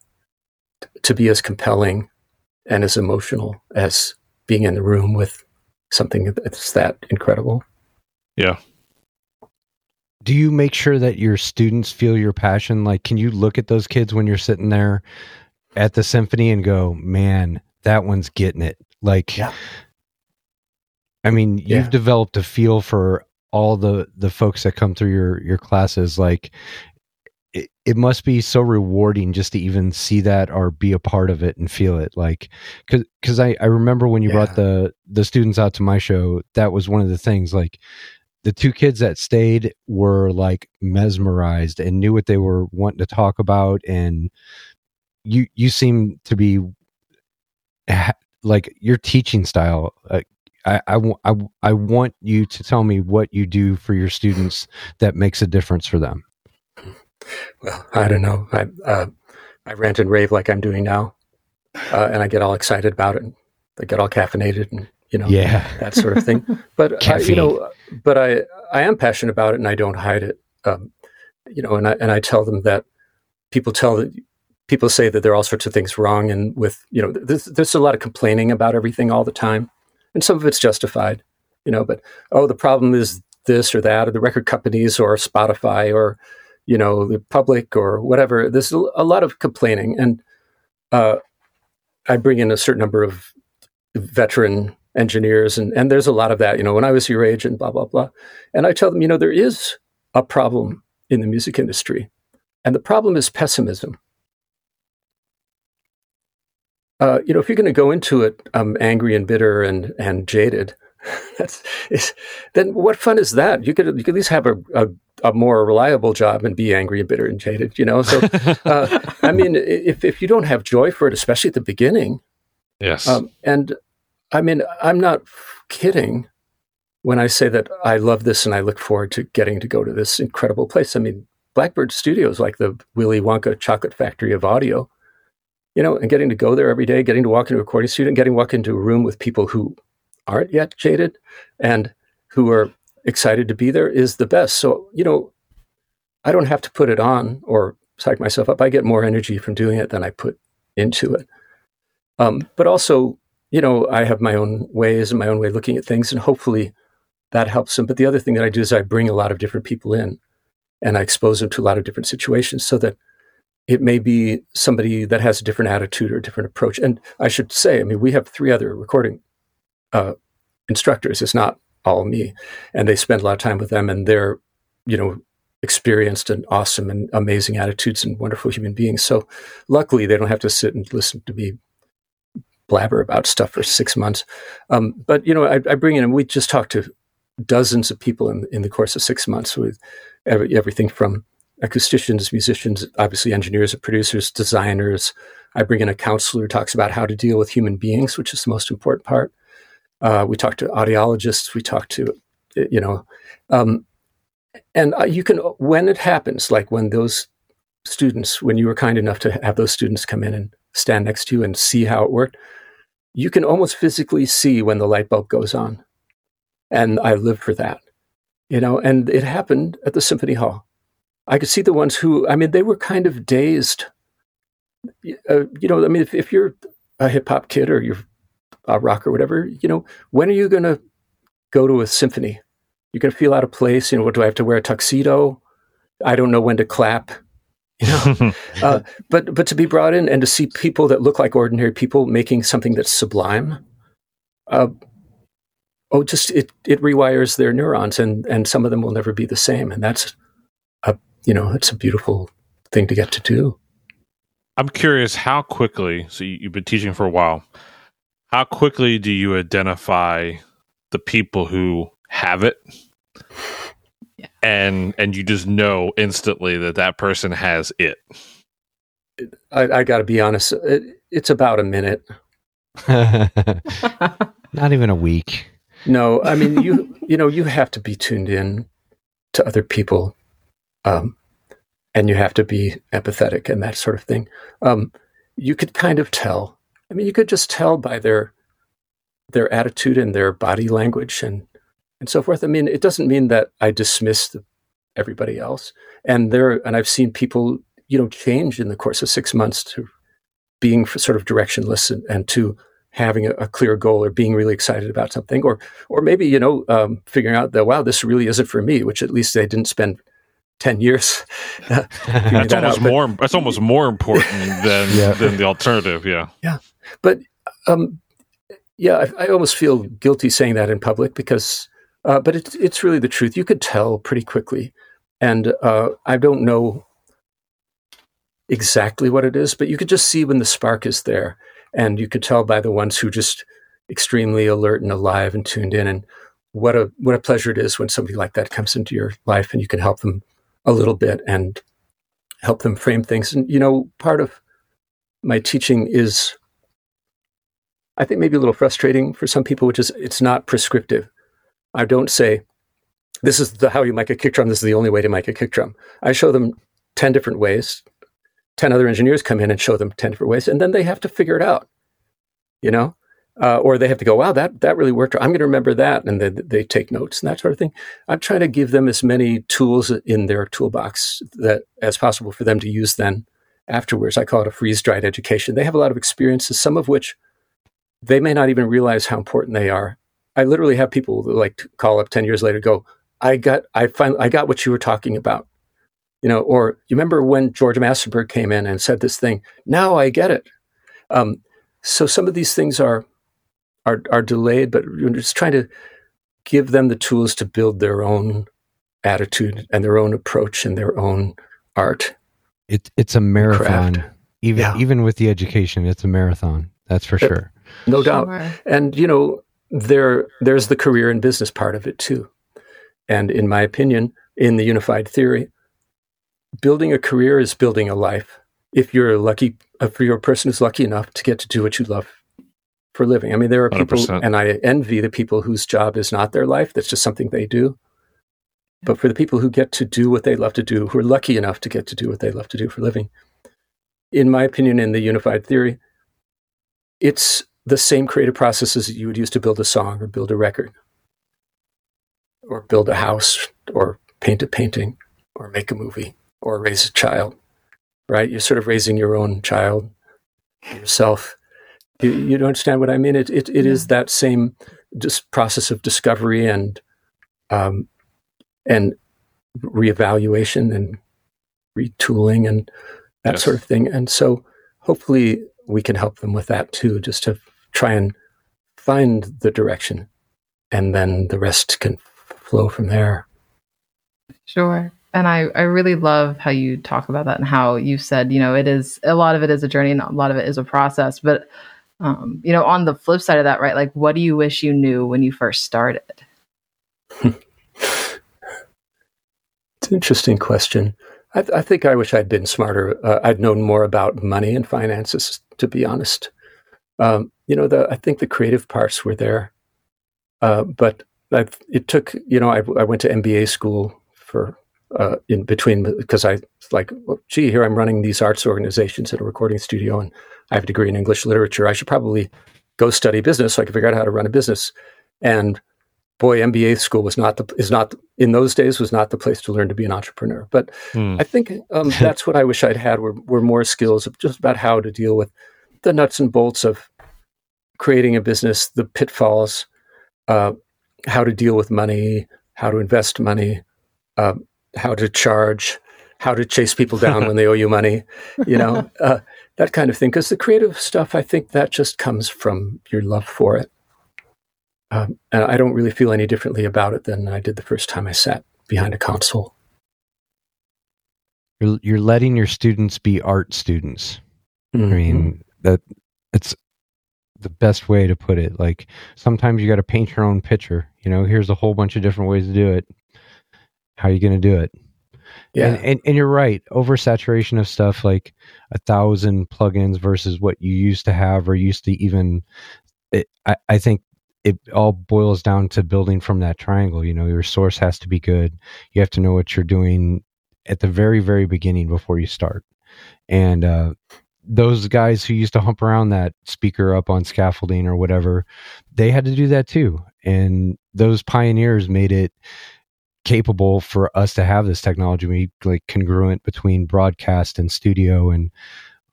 to be as compelling and as emotional as being in the room with something that's that incredible. Yeah. Do you make sure that your students feel your passion? Like, can you look at those kids when you're sitting there at the symphony and go, man, that one's getting it. Like, yeah. I mean, you've developed a feel for all the the folks that come through your your classes. Like, it, it must be so rewarding just to even see that or be a part of it and feel it. Like, because because I I remember when you yeah. brought the the students out to my show, that was one of the things. Like, the two kids that stayed were like mesmerized and knew what they were wanting to talk about and you you seem to be like your teaching style uh, I, I, I, I want you to tell me what you do for your students that makes a difference for them. Well, I don't know. I, uh, I rant and rave like I'm doing now, uh, and I get all excited about it. I get all caffeinated and you know, yeah, that sort of thing. But I, you know, but I I am passionate about it, and I don't hide it. Um, you know, and I and I tell them that people tell that people say that there are all sorts of things wrong, and with you know, there's, there's a lot of complaining about everything all the time, and some of it's justified, you know. But oh, the problem is this or that, or the record companies, or Spotify, or you know, the public, or whatever. There's a lot of complaining, and uh, I bring in a certain number of veteran engineers, and and there's a lot of that. You know, when I was your age, and blah blah blah, and I tell them, you know, there is a problem in the music industry, and the problem is pessimism uh, you know, if you're going to go into it um, angry and bitter and and jaded, that's then what fun is that? You could you could at least have a, a, a more reliable job and be angry and bitter and jaded. You know, so uh, I mean, if if you don't have joy for it, especially at the beginning, yes, um, and I mean, I'm not kidding when I say that I love this and I look forward to getting to go to this incredible place, I mean, Blackbird Studios, like the Willy Wonka chocolate factory of audio, you know, and getting to go there every day, getting to walk into a recording studio, and getting to walk into a room with people who aren't yet jaded and who are excited to be there is the best. So, you know, I don't have to put it on or psych myself up. I get more energy from doing it than I put into it. Um, but also, you know, I have my own ways and my own way of looking at things, and hopefully that helps them. But the other thing that I do is I bring a lot of different people in and I expose them to a lot of different situations so that it may be somebody that has a different attitude or a different approach. And I should say, I mean, we have three other recording uh, instructors. It's not all me, and they spend a lot of time with them, and they're, you know, experienced and awesome and amazing attitudes and wonderful human beings. So luckily, they don't have to sit and listen to me blabber about stuff for six months. Um, but you know, I, I, bring in, and we just talked to dozens of people in in the course of six months with every, everything from acousticians, musicians, obviously engineers, and producers, designers. I bring in a counselor who talks about how to deal with human beings, which is the most important part. Uh, we talk to audiologists. We talk to, you know, um, and uh, you can when it happens, like when those students, when you were kind enough to have those students come in and stand next to you and see how it worked, you can almost physically see when the light bulb goes on. And I lived for that, you know. And it happened at the Symphony Hall. I could see the ones who, I mean, they were kind of dazed. Uh, you know, I mean, if, if you're a hip hop kid or you're a rock or whatever, you know, when are you going to go to a symphony? You're going to feel out of place. You know, what do I have to wear a tuxedo? I don't know when to clap. You know, uh, but but to be brought in and to see people that look like ordinary people making something that's sublime, uh, oh, just it it rewires their neurons, and and some of them will never be the same, and that's a you know it's a beautiful thing to get to do. I'm curious how quickly. So you've been teaching for a while. How quickly do you identify the people who have it? Yeah. And and you just know instantly that that person has it. I, I got to be honest. It, it's about a minute. Not even a week. No, I mean you. You know, you have to be tuned in to other people, um, and you have to be empathetic and that sort of thing. Um, you could kind of tell I mean, you could just tell by their their attitude and their body language and and so forth. I mean, it doesn't mean that I dismiss the, everybody else. And there, and I've seen people, you know, change in the course of six months to being sort of directionless and, and to having a, a, clear goal or being really excited about something, or or maybe you know um, figuring out that wow, this really isn't for me. Which at least they didn't spend 10 years. that's almost more, that's almost more important than, yeah. than the alternative. Yeah. Yeah. But, um, yeah, I, I, almost feel guilty saying that in public because, uh, but it's, it's really the truth. You could tell pretty quickly. And, uh, I don't know exactly what it is, but you could just see when the spark is there. And you could tell by the ones who just extremely alert and alive and tuned in and what a what a pleasure it is when somebody like that comes into your life and you can help them a little bit and help them frame things. And, you know, part of my teaching is, I think, maybe a little frustrating for some people, which is it's not prescriptive. I don't say, this is the, how you make a kick drum. This is the only way to make a kick drum. I show them 10 different ways. 10 other engineers come in and show them 10 different ways, and then they have to figure it out, you know? uh, or they have to go, wow, that that really worked. I'm going to remember that, and then they take notes and that sort of thing. I'm trying to give them as many tools in their toolbox that as possible for them to use then afterwards. I call it a freeze dried education. They have a lot of experiences, some of which they may not even realize how important they are. I literally have people that like call up ten years later, go, I got, I find, I got what you were talking about, you know, or you remember when George Massenburg came in and said this thing? Now I get it. Um, so some of these things are are are delayed, but we're just trying to give them the tools to build their own attitude and their own approach and their own art. It, it's a marathon. Craft. Even yeah. even with the education, it's a marathon. That's for uh, sure. No doubt. And you know, there there's the career and business part of it too. And in my opinion, in the unified theory, building a career is building a life. If you're lucky, if you're a person who's lucky enough to get to do what you love for a living. I mean, there are people, 100%. and I envy the people whose job is not their life. That's just something they do. But for the people who get to do what they love to do, who are lucky enough to get to do what they love to do for a living, in my opinion, in the unified theory, it's the same creative processes that you would use to build a song or build a record or build a house or paint a painting or make a movie or raise a child, right? You're sort of raising your own child yourself. You, you don't understand what I mean? It, it, it is that same just process of discovery and, um, and reevaluation and retooling and that Yes. sort of thing. And so hopefully we can help them with that too, just to try and find the direction and then the rest can flow from there. Sure. And I, I really love how you talk about that and how you said, you know, it is a lot of it is a journey and a lot of it is a process. But, um, you know, on the flip side of that, right? Like, what do you wish you knew when you first started? It's an interesting question. I, th- I think I wish I'd been smarter. Uh, I'd known more about money and finances, to be honest. Um, you know, the, I think the creative parts were there, uh, but I, it took. You know, I, I went to MBA school for uh, in between because I was like, well, gee, here I'm running these arts organizations at a recording studio, and I have a degree in English literature. I should probably go study business so I can figure out how to run a business. And boy, MBA school was not the is not in those days was not the place to learn to be an entrepreneur. But Hmm. I think um, that's what I wish I'd had were were more skills of just about how to deal with the nuts and bolts of creating a business, the pitfalls, uh, how to deal with money, how to invest money, uh, how to charge, how to chase people down when they owe you money, you know, uh, that kind of thing. Because the creative stuff, I think that just comes from your love for it. Um, and I don't really feel any differently about it than I did the first time I sat behind a console. You're, you're letting your students be art students. I Mhm. mean, that it's the best way to put it. Like sometimes you got to paint your own picture. You know, here's a whole bunch of different ways to do it. How are you going to do it? yeah. And, and and you're right. Oversaturation of stuff like a thousand plugins versus what you used to have or used to even. It, I I think it all boils down to building from that triangle. You know, your source has to be good. You have to know what you're doing at the very very beginning before you start. And uh, those guys who used to hump around that speaker up on scaffolding or whatever, they had to do that too. And those pioneers made it capable for us to have this technology be like congruent between broadcast and studio and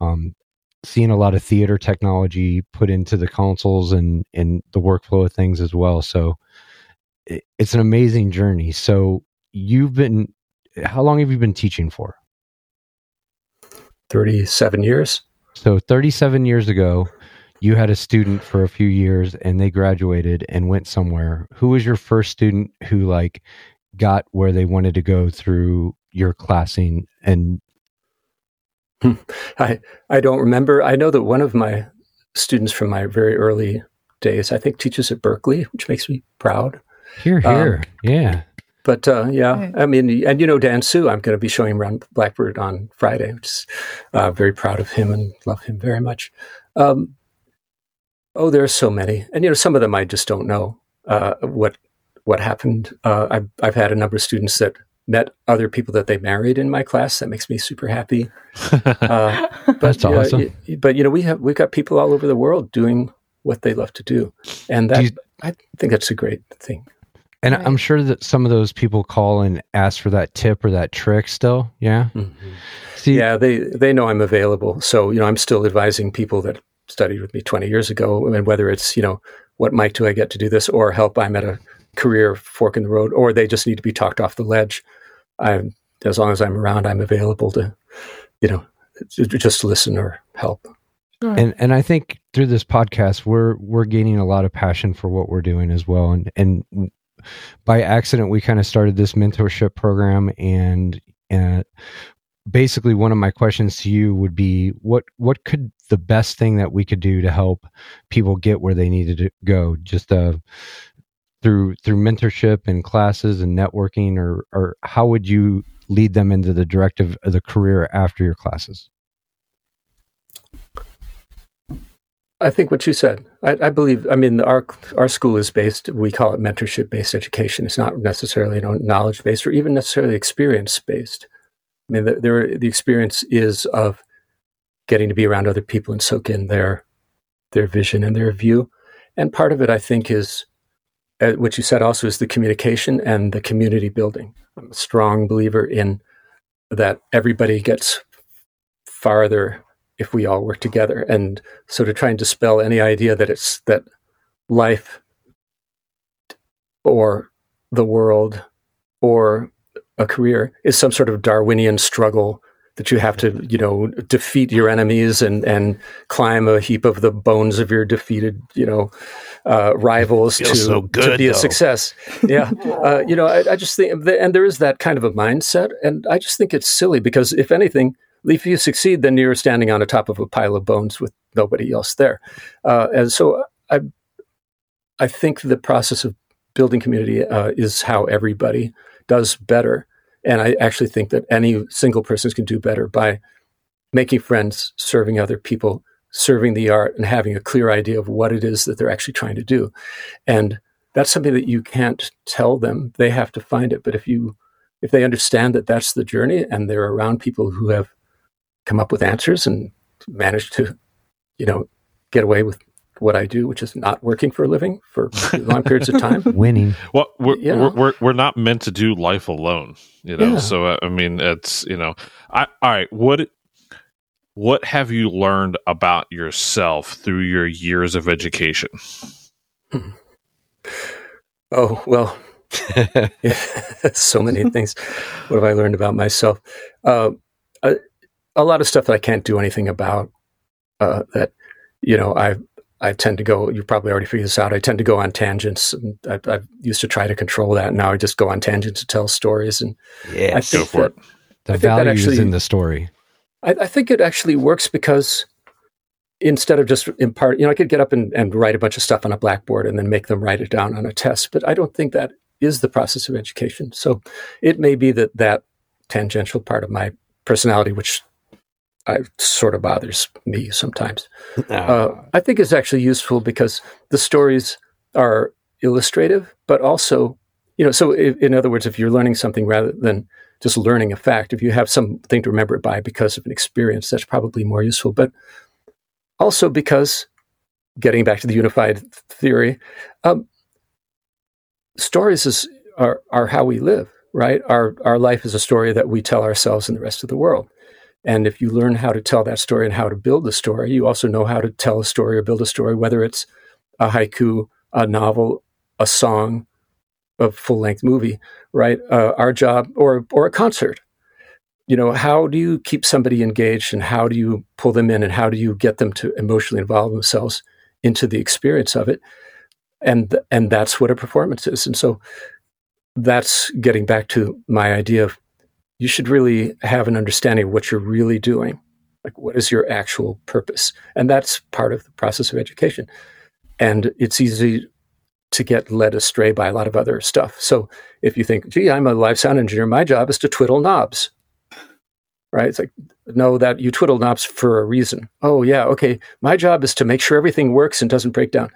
um, seeing a lot of theater technology put into the consoles and and the workflow of things as well. So it, it's an amazing journey. So you've been how long have you been teaching for 37 years. so 37 years ago you had a student for a few years and they graduated and went somewhere who was your first student who like got where they wanted to go through your classing and I, I don't remember. I know that one of my students from my very early days, I think, teaches at Berklee, which makes me proud. here Um, here yeah But uh, yeah, Right. I mean, and you know Dan Sue, I'm going to be showing him around Blackbird on Friday, which is uh, very proud of him and love him very much. Um, oh, there are so many, and you know, some of them I just don't know uh, what what happened. Uh, I've I've had a number of students that met other people that they married in my class. That makes me super happy. Uh, but That's you know, awesome. y- but you know, we have we've got people all over the world doing what they love to do, and that Do you- I think that's a great thing. And Right. i'm sure that some of those people call and ask for that tip or that trick still yeah mm-hmm. see yeah, they they know I'm available. So you know, I'm still advising people that studied with me 20 years ago, and whether it's you know, what mic do I get to do this, or help I'm at a career fork in the road, or they just need to be talked off the ledge. I, as long as I'm around, I'm available to, you know, j- just listen or help. and and I think through this podcast we're we're gaining a lot of passion for what we're doing as well and and by accident we kind of started this mentorship program and and basically one of my questions to you would be what what could the best thing that we could do to help people get where they needed to go? Just uh through through mentorship and classes and networking or or how would you lead them into the directive of the career after your classes I think what you said. I, I, believe. I mean, our our school is based. We call it mentorship based education. It's not necessarily you know, knowledge based or even necessarily experience based. I mean, the, there the experience is of getting to be around other people and soak in their their vision and their view. And part of it, I think, is uh, what you said also is the communication and the community building. I'm a strong believer in that everybody gets farther if we all work together. And so to try and dispel any idea that it's that life or the world or a career is some sort of Darwinian struggle that you have to, you know, defeat your enemies and and climb a heap of the bones of your defeated, you know, uh, rivals to, so good, to be though. a success. Yeah, uh, you know, I, I just think, and there is that kind of a mindset, and I just think it's silly because if anything, if you succeed, then you're standing on the top of a pile of bones with nobody else there, uh, and so I, I think the process of building community uh, is how everybody does better and I actually think that any single person can do better by making friends, serving other people, serving the art, and having a clear idea of what it is that they're actually trying to do. And that's something that you can't tell them. They have to find it. But if you if they understand that that's the journey and they're around people who have come up with answers and manage to, you know, get away with what I do, which is not working for a living for long periods of time. Winning. Well, we're, Yeah. we're, we're we're not meant to do life alone, you know. Yeah. So uh, I mean, it's you know, I all right. What what have you learned about yourself through your years of education? Oh, well, yeah, so many things. What have I learned about myself? Uh, a, a lot of stuff that I can't do anything about. Uh, that you know, I I tend to go. You probably already figured this out. I tend to go on tangents. And I, I used to try to control that. Now I just go on tangents to tell stories. And I Yes. think Go for that- it. The I think that value is in the story. I, I think it actually works because instead of just impart, you know, I could get up and, and write a bunch of stuff on a blackboard and then make them write it down on a test, but I don't think that is the process of education. So it may be that that tangential part of my personality, which I, sort of bothers me sometimes, uh, I think is actually useful because the stories are illustrative, but also, you know, so if, in other words, if you're learning something rather than just learning a fact, if you have something to remember it by because of an experience, that's probably more useful. But also because, getting back to the unified theory, um, stories is, are, are how we live, right? Our, our life is a story that we tell ourselves and the rest of the world. And if you learn how to tell that story and how to build the story, you also know how to tell a story or build a story, whether it's a haiku, a novel, a song, a full length movie, right? Uh, our job, or or a concert. You know, how do you keep somebody engaged, and how do you pull them in, and how do you get them to emotionally involve themselves into the experience of it? And and that's what a performance is. And so that's getting back to my idea of you should really have an understanding of what you're really doing. Like, what is your actual purpose? And that's part of the process of education. And it's easy to get led astray by a lot of other stuff. So if you think, gee, I'm a live sound engineer, my job is to twiddle knobs. Right? It's like, no, that you twiddle knobs for a reason. Oh, yeah, okay. My job is to make sure everything works and doesn't break down.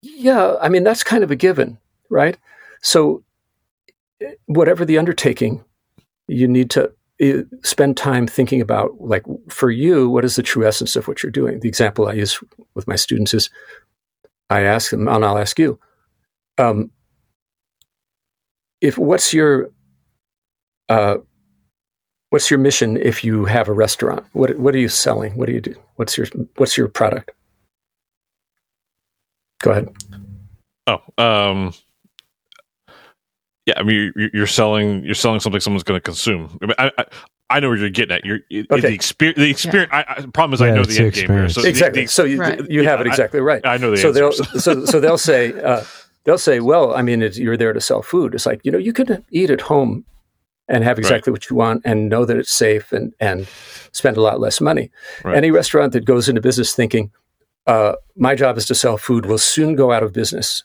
Yeah, I mean, that's kind of a given, right? So eh, whatever the undertaking, you need to spend time thinking about, like, for you, what is the true essence of what you're doing? The example I use with my students is I ask them, and I'll ask you, um, if what's your uh, what's your mission if you have a restaurant? What what are you selling? What do you do? What's your what's your product? Go ahead. Oh, um, yeah. I mean, you're, you're selling you're selling something someone's going to consume. I, mean, I, I I know where you're getting at. You're it, Okay. the experience. The experience. I, I, the problem is I know the the end game here. So exactly. the- so you, Right. you have Yeah, it exactly right. I know the so they'll answers. so, so they'll say uh, they'll say, well, I mean, it's, you're there to sell food. It's like you know, you could eat at home and have exactly what you want and know that it's safe and and spend a lot less money. Right. Any restaurant that goes into business thinking. Uh, my job is to sell food. Will soon go out of business.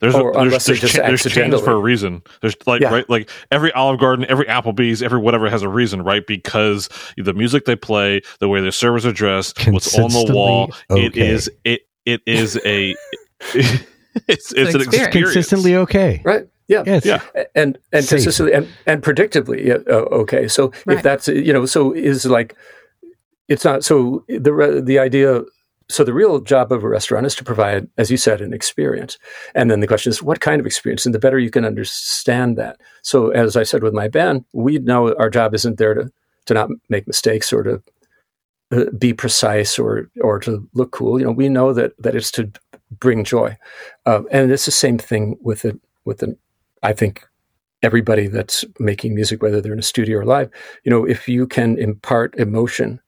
There's, Or there's, unless they there's, just cha- there's chains accidentally- for a reason. There's like Yeah. right, like every Olive Garden, every Applebee's, every whatever has a reason, right? Because the music they play, the way their servers are dressed, what's on the wall, it okay. is it it is a it's, it's, an experience. experience. Consistently okay. Right. Yeah. Yes. Yeah. and and Safe. consistently and, and predictably uh, okay so Right. if that's you know so is like it's not so the the idea so the real job of a restaurant is to provide as you said an experience. And then the question is what kind of experience? And the better you can understand that. So as i said with my band we know our job isn't there to to not make mistakes or to uh, be precise or or to look cool. You know we know that that it's to bring joy. Um, and it's the same thing with it with an I think everybody that's making music, whether they're in a studio or live, you know, if you can impart emotion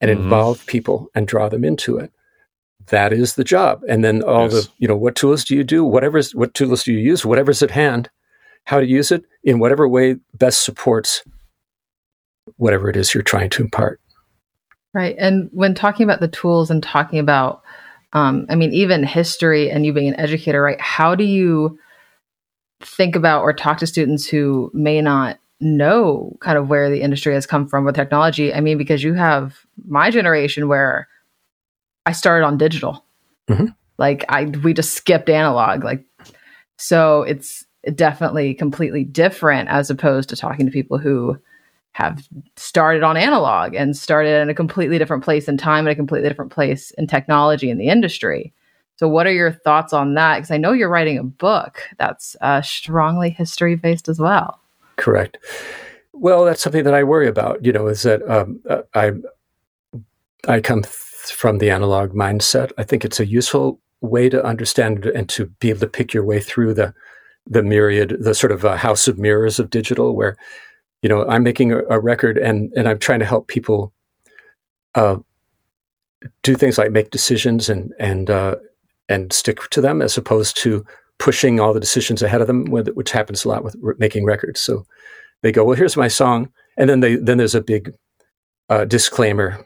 and Mhm. involve people and draw them into it, that is the job. And then all Yes. the, you know, what tools do you do? Whatever's, what tools do you use? Whatever's at hand, how to use it in whatever way best supports whatever it is you're trying to impart. Right. And when talking about the tools and talking about, um, I mean, even history and you being an educator, right? How do you think about or talk to students who may not know kind of where the industry has come from with technology? I mean, because you have my generation where I started on digital. Mhm. Like I, we just skipped analog. Like, so it's definitely completely different as opposed to talking to people who have started on analog and started in a completely different place in time and a completely different place in technology in the industry. So, what are your thoughts on that? Because I know you're writing a book that's uh, strongly history based as well. Correct. Well, that's something that I worry about. You know, is that um, uh, I I come from the analog mindset. I think it's a useful way to understand and to be able to pick your way through the the myriad, the sort of uh, house of mirrors of digital, where you know I'm making a, a record and and I'm trying to help people uh, do things like make decisions and and uh, and stick to them, as opposed to pushing all the decisions ahead of them, which happens a lot with making records. So they go, "Well, here's my song," and then they then there's a big uh, disclaimer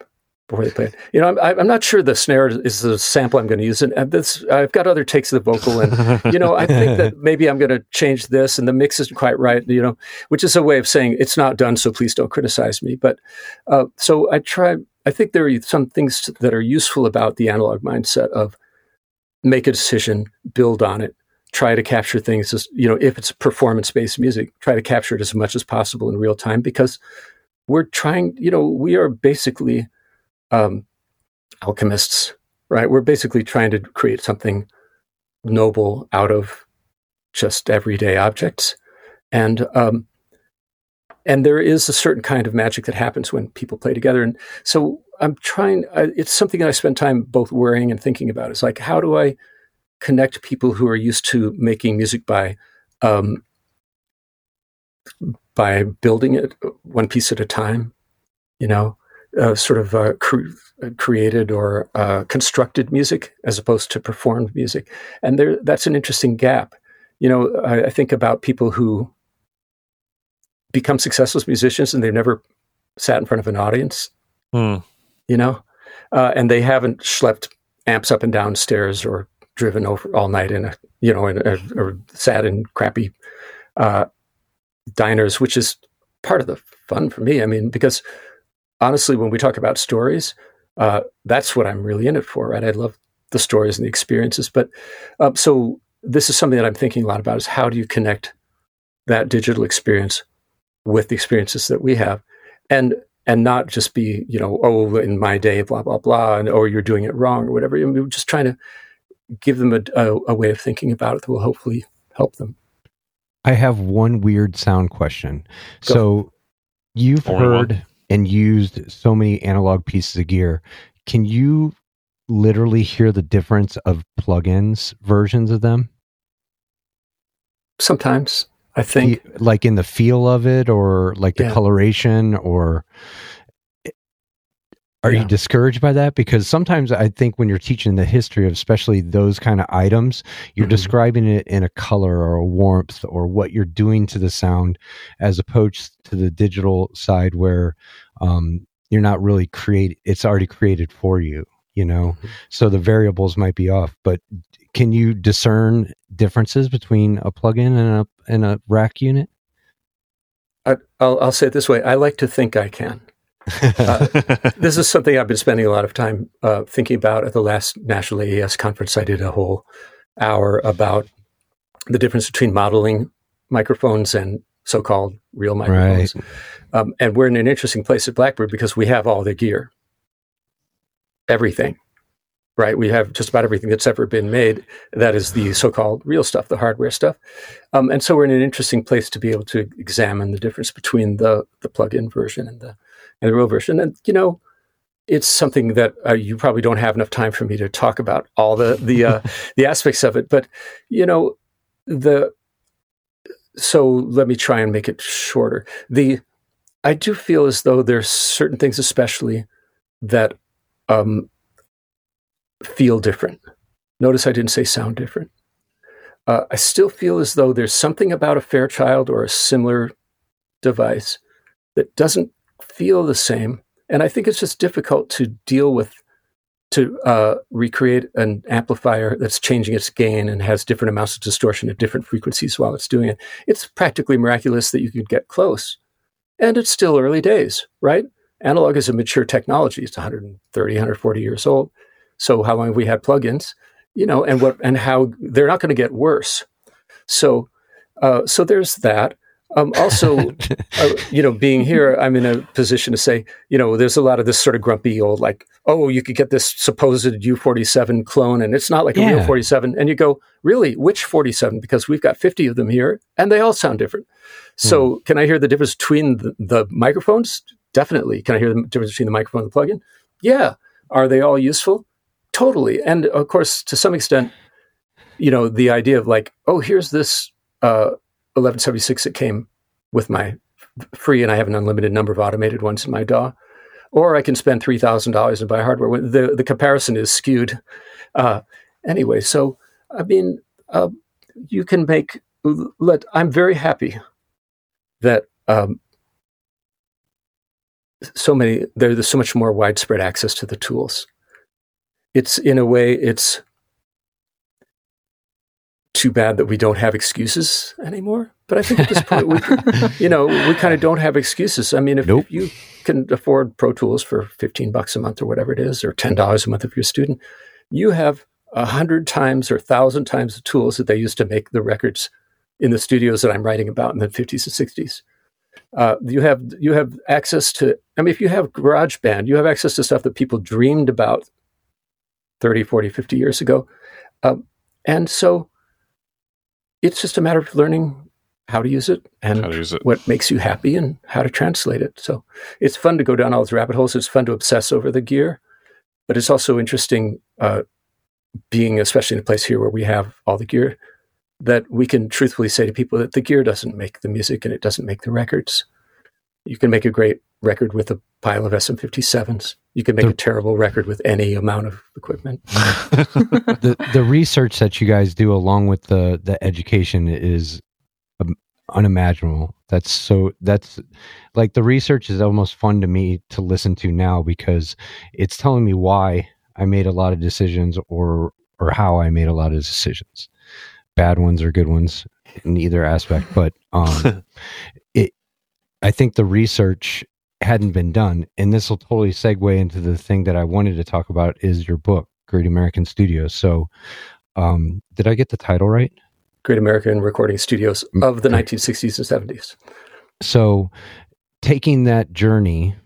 before they play it. You know, I'm, I'm not sure the snare is the sample I'm going to use, and this I've got other takes of the vocal, and you know, I think that maybe I'm going to change this, and the mix isn't quite right. You know, which is a way of saying it's not done, so please don't criticize me. But uh, so I try. I think there are some things that are useful about the analog mindset of make a decision, build on it, try to capture things as you know if it's performance based music try to capture it as much as possible in real time because we're trying you know we are basically um, alchemists right? We're basically trying to create something noble out of just everyday objects. And um, and there is a certain kind of magic that happens when people play together. And so i'm trying I, it's something that i spend time both worrying and thinking about. It's like how do i connect people who are used to making music by um, by building it one piece at a time, you know, uh, sort of uh, cre- created or uh, constructed music as opposed to performed music, and there that's an interesting gap. You know, I, I think about people who become successful as musicians and they've never sat in front of an audience Hmm. you know, uh, and they haven't schlepped amps up and down stairs or driven over all night in a, you know, in a, or sat in crappy uh, diners, which is part of the fun for me. I mean, because honestly, when we talk about stories, uh, that's what I'm really in it for, right? I love the stories and the experiences. But uh, so this is something that I'm thinking a lot about: is how do you connect that digital experience with the experiences that we have, and and not just be, you know, oh, in my day, blah blah blah, and or you're doing it wrong or whatever. I mean, we're just trying to give them a, a, a way of thinking about it that will hopefully help them. I have one weird sound question. Go. So you've Only one. And used so many analog pieces of gear. Can you literally hear the difference of plugins versions of them? Sometimes I think like in the feel of it or like the Yeah. coloration or are Yeah. you discouraged by that because sometimes i think when you're teaching the history of especially those kind of items you're Mhm. describing it in a color or a warmth or what you're doing to the sound as opposed to the digital side where um, you're not really create it's already created for you you know Mhm. so the variables might be off but can you discern differences between a plugin and a and a rack unit I, I'll, I'll say it this way: I like to think I can. Uh, this is something I've been spending a lot of time uh, thinking about. At the last National AES conference, I did a whole hour about the difference between modeling microphones and so-called real microphones. Right. Um, and we're in an interesting place at Blackbird because we have all the gear, everything, right? We have just about everything that's ever been made. That is the so-called real stuff, the hardware stuff. Um, and so we're in an interesting place to be able to examine the difference between the the plug-in version and the and the real version. And you know, it's something that uh, you probably don't have enough time for me to talk about all the the uh, the aspects of it. But you know, the so let me try and make it shorter. The I do feel as though there's certain things, especially that um, feel different. Notice I didn't say sound different. Uh, I still feel as though there's something about a Fairchild or a similar device that doesn't feel the same. And I think it's just difficult to deal with to uh, recreate an amplifier that's changing its gain and has different amounts of distortion at different frequencies while it's doing it. It's practically miraculous that you could get close. And it's still early days, right? Analog is a mature technology. It's 130, 140 years old. So how long have we had plugins? You know, and what and how they're not going to get worse. So, uh, so there's that. Um, also, uh, you know, being here, I'm in a position to say, you know, there's a lot of this sort of grumpy old, like, oh, you could get this supposed U47 clone, and it's not like yeah. a real 47. And you go, really, which 47? Because we've got 50 of them here, and they all sound different. So, hmm. can I hear the difference between the, the, microphones? Definitely. Can I hear the difference between the microphone and the plugin? Yeah. Are they all useful? Totally. And of course, to some extent, you know, the idea of like, oh, here's this. Uh, 1176 that came with my free, and I have an unlimited number of automated ones in my DAW. Or I can spend three thousand dollars and buy hardware. The the comparison is skewed. Uh, anyway, so I mean, uh, you can make. Let I'm very happy that um, so many there, there's so much more widespread access to the tools. It's in a way it's too bad that we don't have excuses anymore. But I think at this point, we, you know, we kind of don't have excuses. I mean, if, nope. you can afford Pro Tools for 15 bucks a month or whatever it is, or $10 a month if you're a student, you have a hundred times or a thousand times the tools that they used to make the records in the studios that I'm writing about in the 50s and 60s. Uh, you have you have access to. I mean, if you have GarageBand, you have access to stuff that people dreamed about 30, 40, 50 years ago. Um, and so it's just a matter of learning how to use it and use it. what makes you happy and how to translate it. So it's fun to go down all those rabbit holes. It's fun to obsess over the gear, but it's also interesting uh, being, especially in a place here where we have all the gear, that we can truthfully say to people that the gear doesn't make the music and it doesn't make the records. You can make a great record with a pile of SM57s. You can make the, a terrible record with any amount of equipment. the the research that you guys do along with the the education is um, unimaginable. That's so that's like the research is almost fun to me to listen to now because it's telling me why I made a lot of decisions or or how I made a lot of decisions. Bad ones or good ones in either aspect, but um it I think the research hadn't been done. And this will totally segue into the thing that I wanted to talk about is your book, Great American Studios. So, um, did I get the title right? Great American Recording Studios of the 1960s and 70s. So, taking that journey,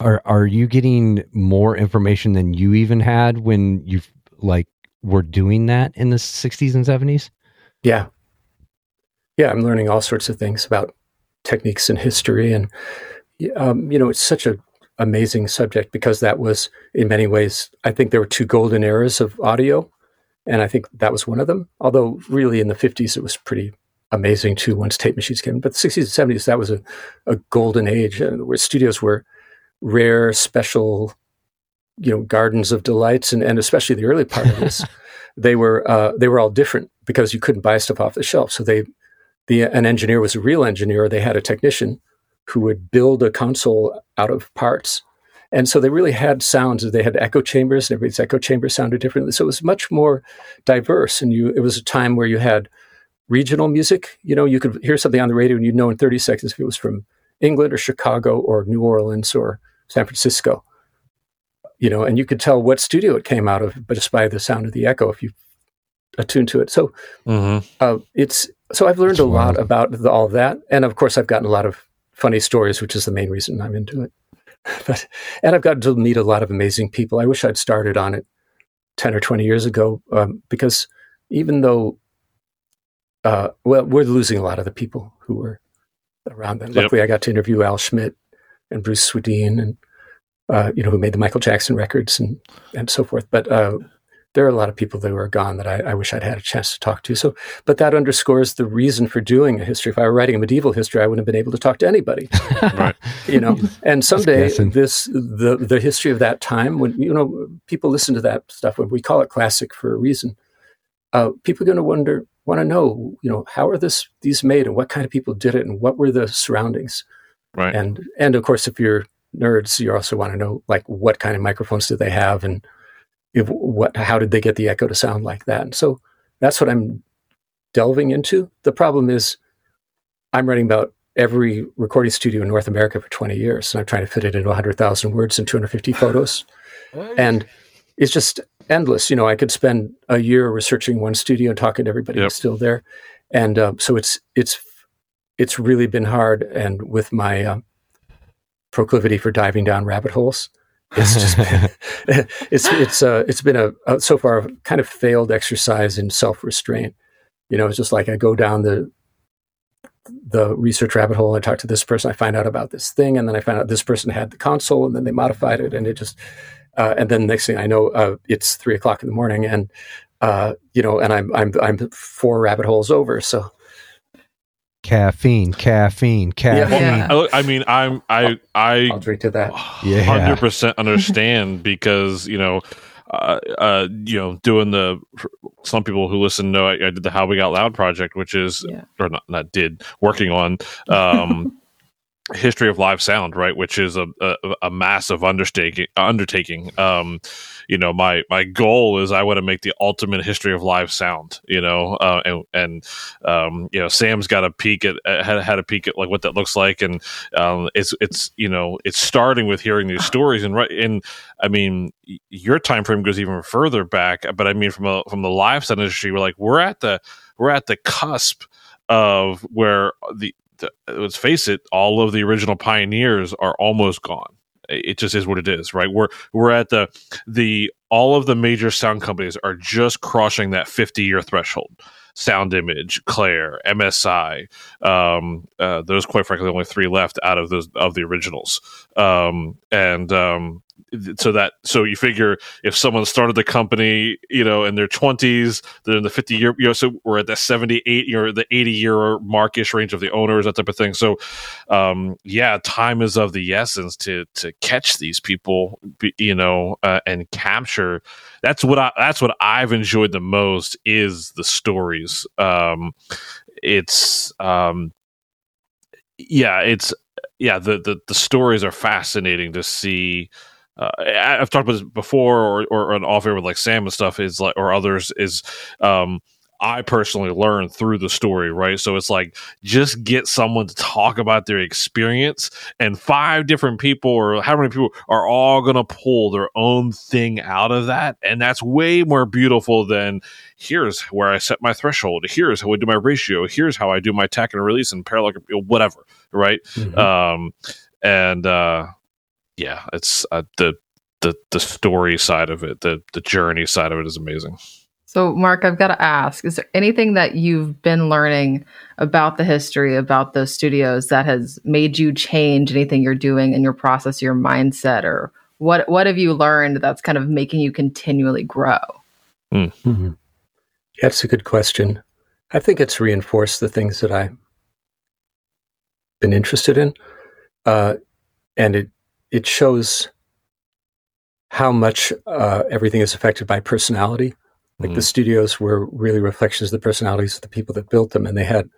are are you getting more information than you even had when you like were doing that in the 60s and 70s? Yeah. Yeah, I'm learning all sorts of things about techniques and history. And, um, you know, it's such an amazing subject because that was, in many ways, I think there were two golden eras of audio. And I think that was one of them. Although, really, in the 50s, it was pretty amazing too once tape machines came. But the 60s and 70s, that was a, a golden age uh, where studios were rare, special, you know, gardens of delights. And, and especially the early part of this, they were, uh, they were all different because you couldn't buy stuff off the shelf. So they the an engineer was a real engineer. They had a technician who would build a console out of parts. And so they really had sounds. They had echo chambers, and everybody's echo chamber sounded differently. So it was much more diverse. And you, it was a time where you had regional music. You know, you could hear something on the radio, and you'd know in 30 seconds if it was from England or Chicago or New Orleans or San Francisco. You know, and you could tell what studio it came out of, but just by the sound of the echo if you attuned to it. So Mm-hmm. uh, it's so I've learned That's a lot about the, all that, and of course I've gotten a lot of funny stories, which is the main reason I'm into it. but and I've gotten to meet a lot of amazing people. I wish I'd started on it ten or twenty years ago, um, because even though, uh, well, we're losing a lot of the people who were around then. Yep. Luckily, I got to interview Al Schmitt and Bruce Swedien, and uh, you know who made the Michael Jackson records and and so forth. But uh, there are a lot of people that were gone that I, I wish I'd had a chance to talk to. So, but that underscores the reason for doing a history. If I were writing a medieval history, I wouldn't have been able to talk to anybody, Right. you know. And someday, this the the history of that time when you know people listen to that stuff when we call it classic for a reason. Uh, people are going to wonder, want to know, you know, how are this these made and what kind of people did it and what were the surroundings Right. and and of course if you're nerds you also want to know like what kind of microphones do they have and if, what how did they get the echo to sound like that? And so that's what i'm delving into. The problem is i'm writing about every recording studio in north america for 20 years and i'm trying to fit it into 100000 words and 250 photos. And it's just endless. You know i could spend a year researching one studio and talking to everybody Yep. who's still there. And um, so it's it's it's really been hard. And with my um, proclivity for diving down rabbit holes it's just been, it's it's uh, it's been a, a so far a kind of failed exercise in self-restraint. You know it's just like i go down the the research rabbit hole i talk to this person i find out about this thing and then i find out this person had the console and then they modified it and it just uh, and then next thing i know uh, it's three o'clock in the morning and uh, you know and i'm i'm i'm four rabbit holes over so caffeine, caffeine, caffeine. Yeah. I, I mean, I'm I I i'll drink to that Yeah. hundred percent understand because you know, uh, uh, you know, doing the some people who listen know I, I did the How We Got Loud project, which is Yeah. or not not did working on um history of live sound, right? Which is a a, a massive undertaking. Undertaking. Um, you know, my my goal is I want to make the ultimate history of live sound. You know, uh, and and um, you know, Sam's got a peek at uh, had had a peek at like what that looks like, and um, it's it's you know, it's starting with hearing these stories, and right, and I mean, your time frame goes even further back, but I mean, from a from the live sound industry, we're like we're at the we're at the cusp of where the, the let's face it, all of the original pioneers are almost gone. It just is what it is, right? We're we're at the the all of the major sound companies are just crossing that 50 year threshold. Sound Image, Clair, MSI, um, uh, those quite frankly only three left out of those of the originals, um, and um, so that so you figure if someone started the company, you know, in their 20s, they're in the 50 year, you know, so we're at the 78 year, the 80 year markish range of the owners, that type of thing. So, um, yeah, time is of the essence to to catch these people, you know, uh, and capture. That's what I that's what I've enjoyed the most is the stories. Um, it's um, yeah, it's yeah, the, the the stories are fascinating to see. Uh, I've talked about this before, or or on off air with like Sam and stuff is like, or others is. Um, I personally learned through the story, right? So it's like just get someone to talk about their experience, and five different people, or how many people, are all going to pull their own thing out of that, and that's way more beautiful than here's where I set my threshold, here's how I do my ratio, here's how I do my tack and release and parallel, whatever, right? Mhm. um and uh yeah it's uh, the the the story side of it the the journey side of it is amazing So, Mark, I've got to ask: Is there anything that you've been learning about the history, about those studios, that has made you change anything you're doing in your process, your mindset, or what? What have you learned that's kind of making you continually grow? Mhm. That's a good question. I think it's reinforced the things that I've been interested in, uh, and it it shows how much uh, everything is affected by personality. Like the Mm. studios were really reflections of the personalities of the people that built them, and they had,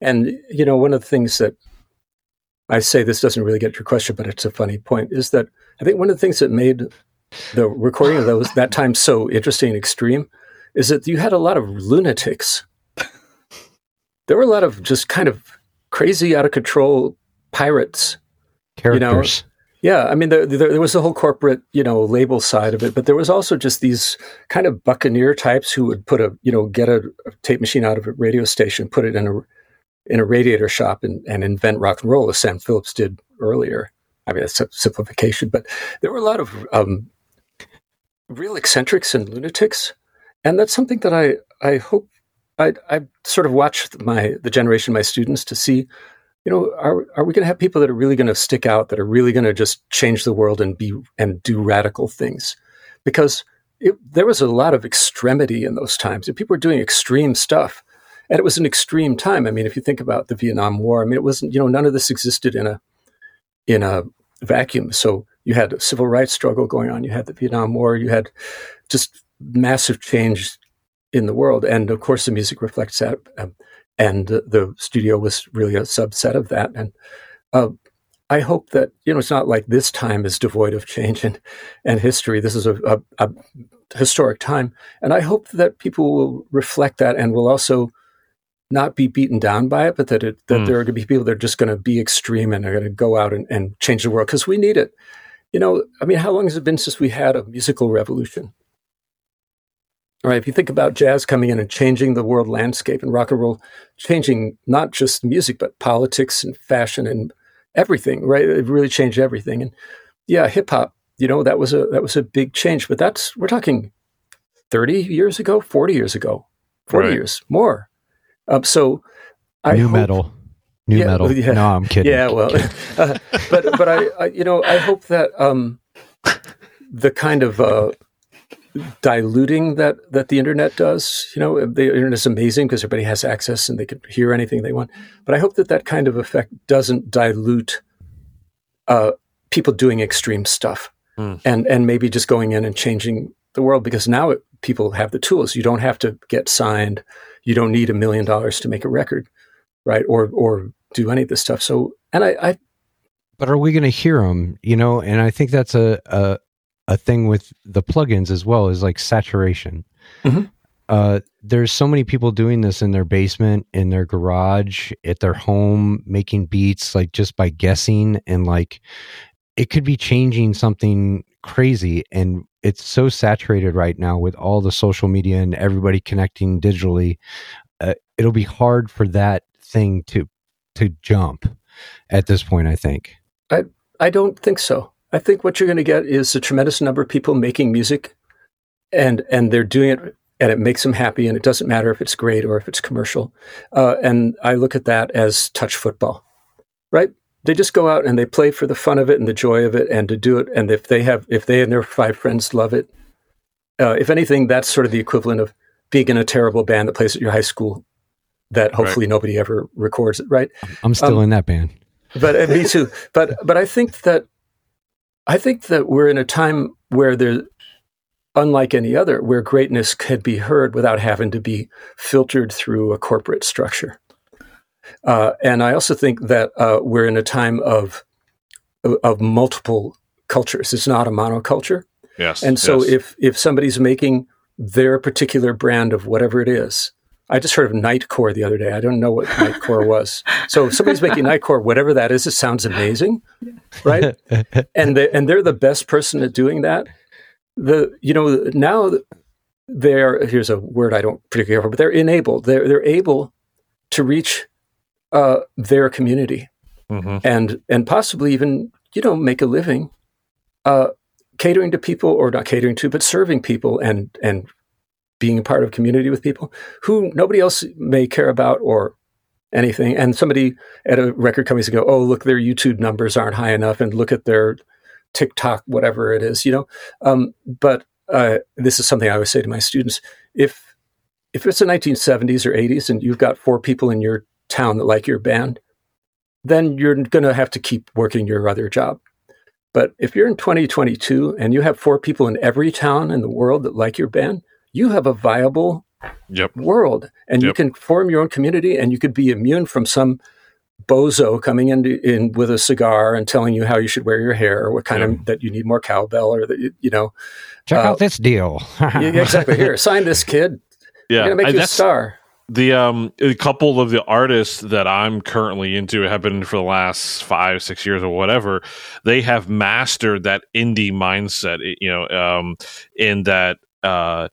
and you know, one of the things that I say this doesn't really get to your question, but it's a funny point is that I think one of the things that made the recording of those that time so interesting and extreme is that you had a lot of lunatics. There were a lot of just kind of crazy, out of control pirates. Characters. Yeah, I mean, there, there, there was the whole corporate, you know, label side of it, but there was also just these kind of buccaneer types who would put a, you know, get a, a tape machine out of a radio station, put it in a in a radiator shop, and, and invent rock and roll, as Sam Phillips did earlier. I mean, that's a simplification, but there were a lot of um, real eccentrics and lunatics, and that's something that I I hope I I sort of watched my the generation of my students to see you know, are are we going to have people that are really going to stick out, that are really going to just change the world and be and do radical things? Because it, there was a lot of extremity in those times, and people were doing extreme stuff, and it was an extreme time. I mean, if you think about the Vietnam War, I mean, it wasn't you know none of this existed in a in a vacuum. So you had a civil rights struggle going on, you had the Vietnam War, you had just massive change in the world, and of course, the music reflects that. Um, and the studio was really a subset of that. And uh, I hope that you know it's not like this time is devoid of change and, and history. This is a, a, a historic time, and I hope that people will reflect that and will also not be beaten down by it, but that it, that mm. there are going to be people that are just going to be extreme and are going to go out and, and change the world because we need it. You know, I mean, how long has it been since we had a musical revolution? Right. If you think about jazz coming in and changing the world landscape and rock and roll changing not just music, but politics and fashion and everything, right? It really changed everything. And yeah, hip hop, you know, that was a that was a big change. But that's we're talking 30 years ago, 40 years ago, 40 right. years, more. Um, so I new hope, metal. New yeah, metal. Yeah, no, I'm kidding. Yeah, well, uh, but but I, I, you know I hope that um, the kind of uh, diluting that that the internet does. You know, the internet is amazing because everybody has access and they can hear anything they want. But I hope that that kind of effect doesn't dilute uh, people doing extreme stuff mm. and and maybe just going in and changing the world because now it, people have the tools. You don't have to get signed. You don't need a million dollars to make a record, right? Or or do any of this stuff. So, and I, I but are we going to hear them? You know, and I think that's a, a a thing with the plugins as well is like saturation. Mm-hmm. Uh, there's so many people doing this in their basement, in their garage, at their home, making beats like just by guessing, and like it could be changing something crazy. And it's so saturated right now with all the social media and everybody connecting digitally. Uh, it'll be hard for that thing to to jump at this point. I think. I I don't think so. I think what you're going to get is a tremendous number of people making music, and and they're doing it, and it makes them happy, and it doesn't matter if it's great or if it's commercial. Uh, and I look at that as touch football, right? They just go out and they play for the fun of it and the joy of it, and to do it. And if they have, if they and their five friends love it, uh, if anything, that's sort of the equivalent of being in a terrible band that plays at your high school that hopefully right. nobody ever records it, right? I'm still um, in that band. But uh, me too. But but I think that I think that we're in a time where there's, unlike any other, where greatness can be heard without having to be filtered through a corporate structure. Uh, and I also think that uh, we're in a time of of multiple cultures. It's not a monoculture. Yes. And so yes. if if somebody's making their particular brand of whatever it is, I just heard of Nightcore the other day. I don't know what Nightcore was. So if somebody's making Nightcore, whatever that is, it sounds amazing, right? and they, and they're the best person at doing that. The you know now they're here's a word I don't particularly care for, but they're enabled. They're they're able to reach uh, their community mm-hmm. and and possibly even you know make a living uh, catering to people or not catering to, but serving people and and being a part of community with people who nobody else may care about or anything. And somebody at a record company to go, oh, look, their YouTube numbers aren't high enough, and look at their TikTok, whatever it is, you know. Um, but uh, this is something I always say to my students: if if it's the 1970s or 80s, and you've got four people in your town that like your band, then you're going to have to keep working your other job. But if you're in 2022 and you have four people in every town in the world that like your band, you have a viable yep. world and yep. you can form your own community and you could be immune from some bozo coming in, in with a cigar and telling you how you should wear your hair or what kind of that you need more cowbell or that you, you know check uh, out this deal yeah, exactly here sign this kid yeah We're gonna make I, you a star the um a couple of the artists that I'm currently into have been for the last five six years or whatever. They have mastered that indie mindset. You know, um, in that uh,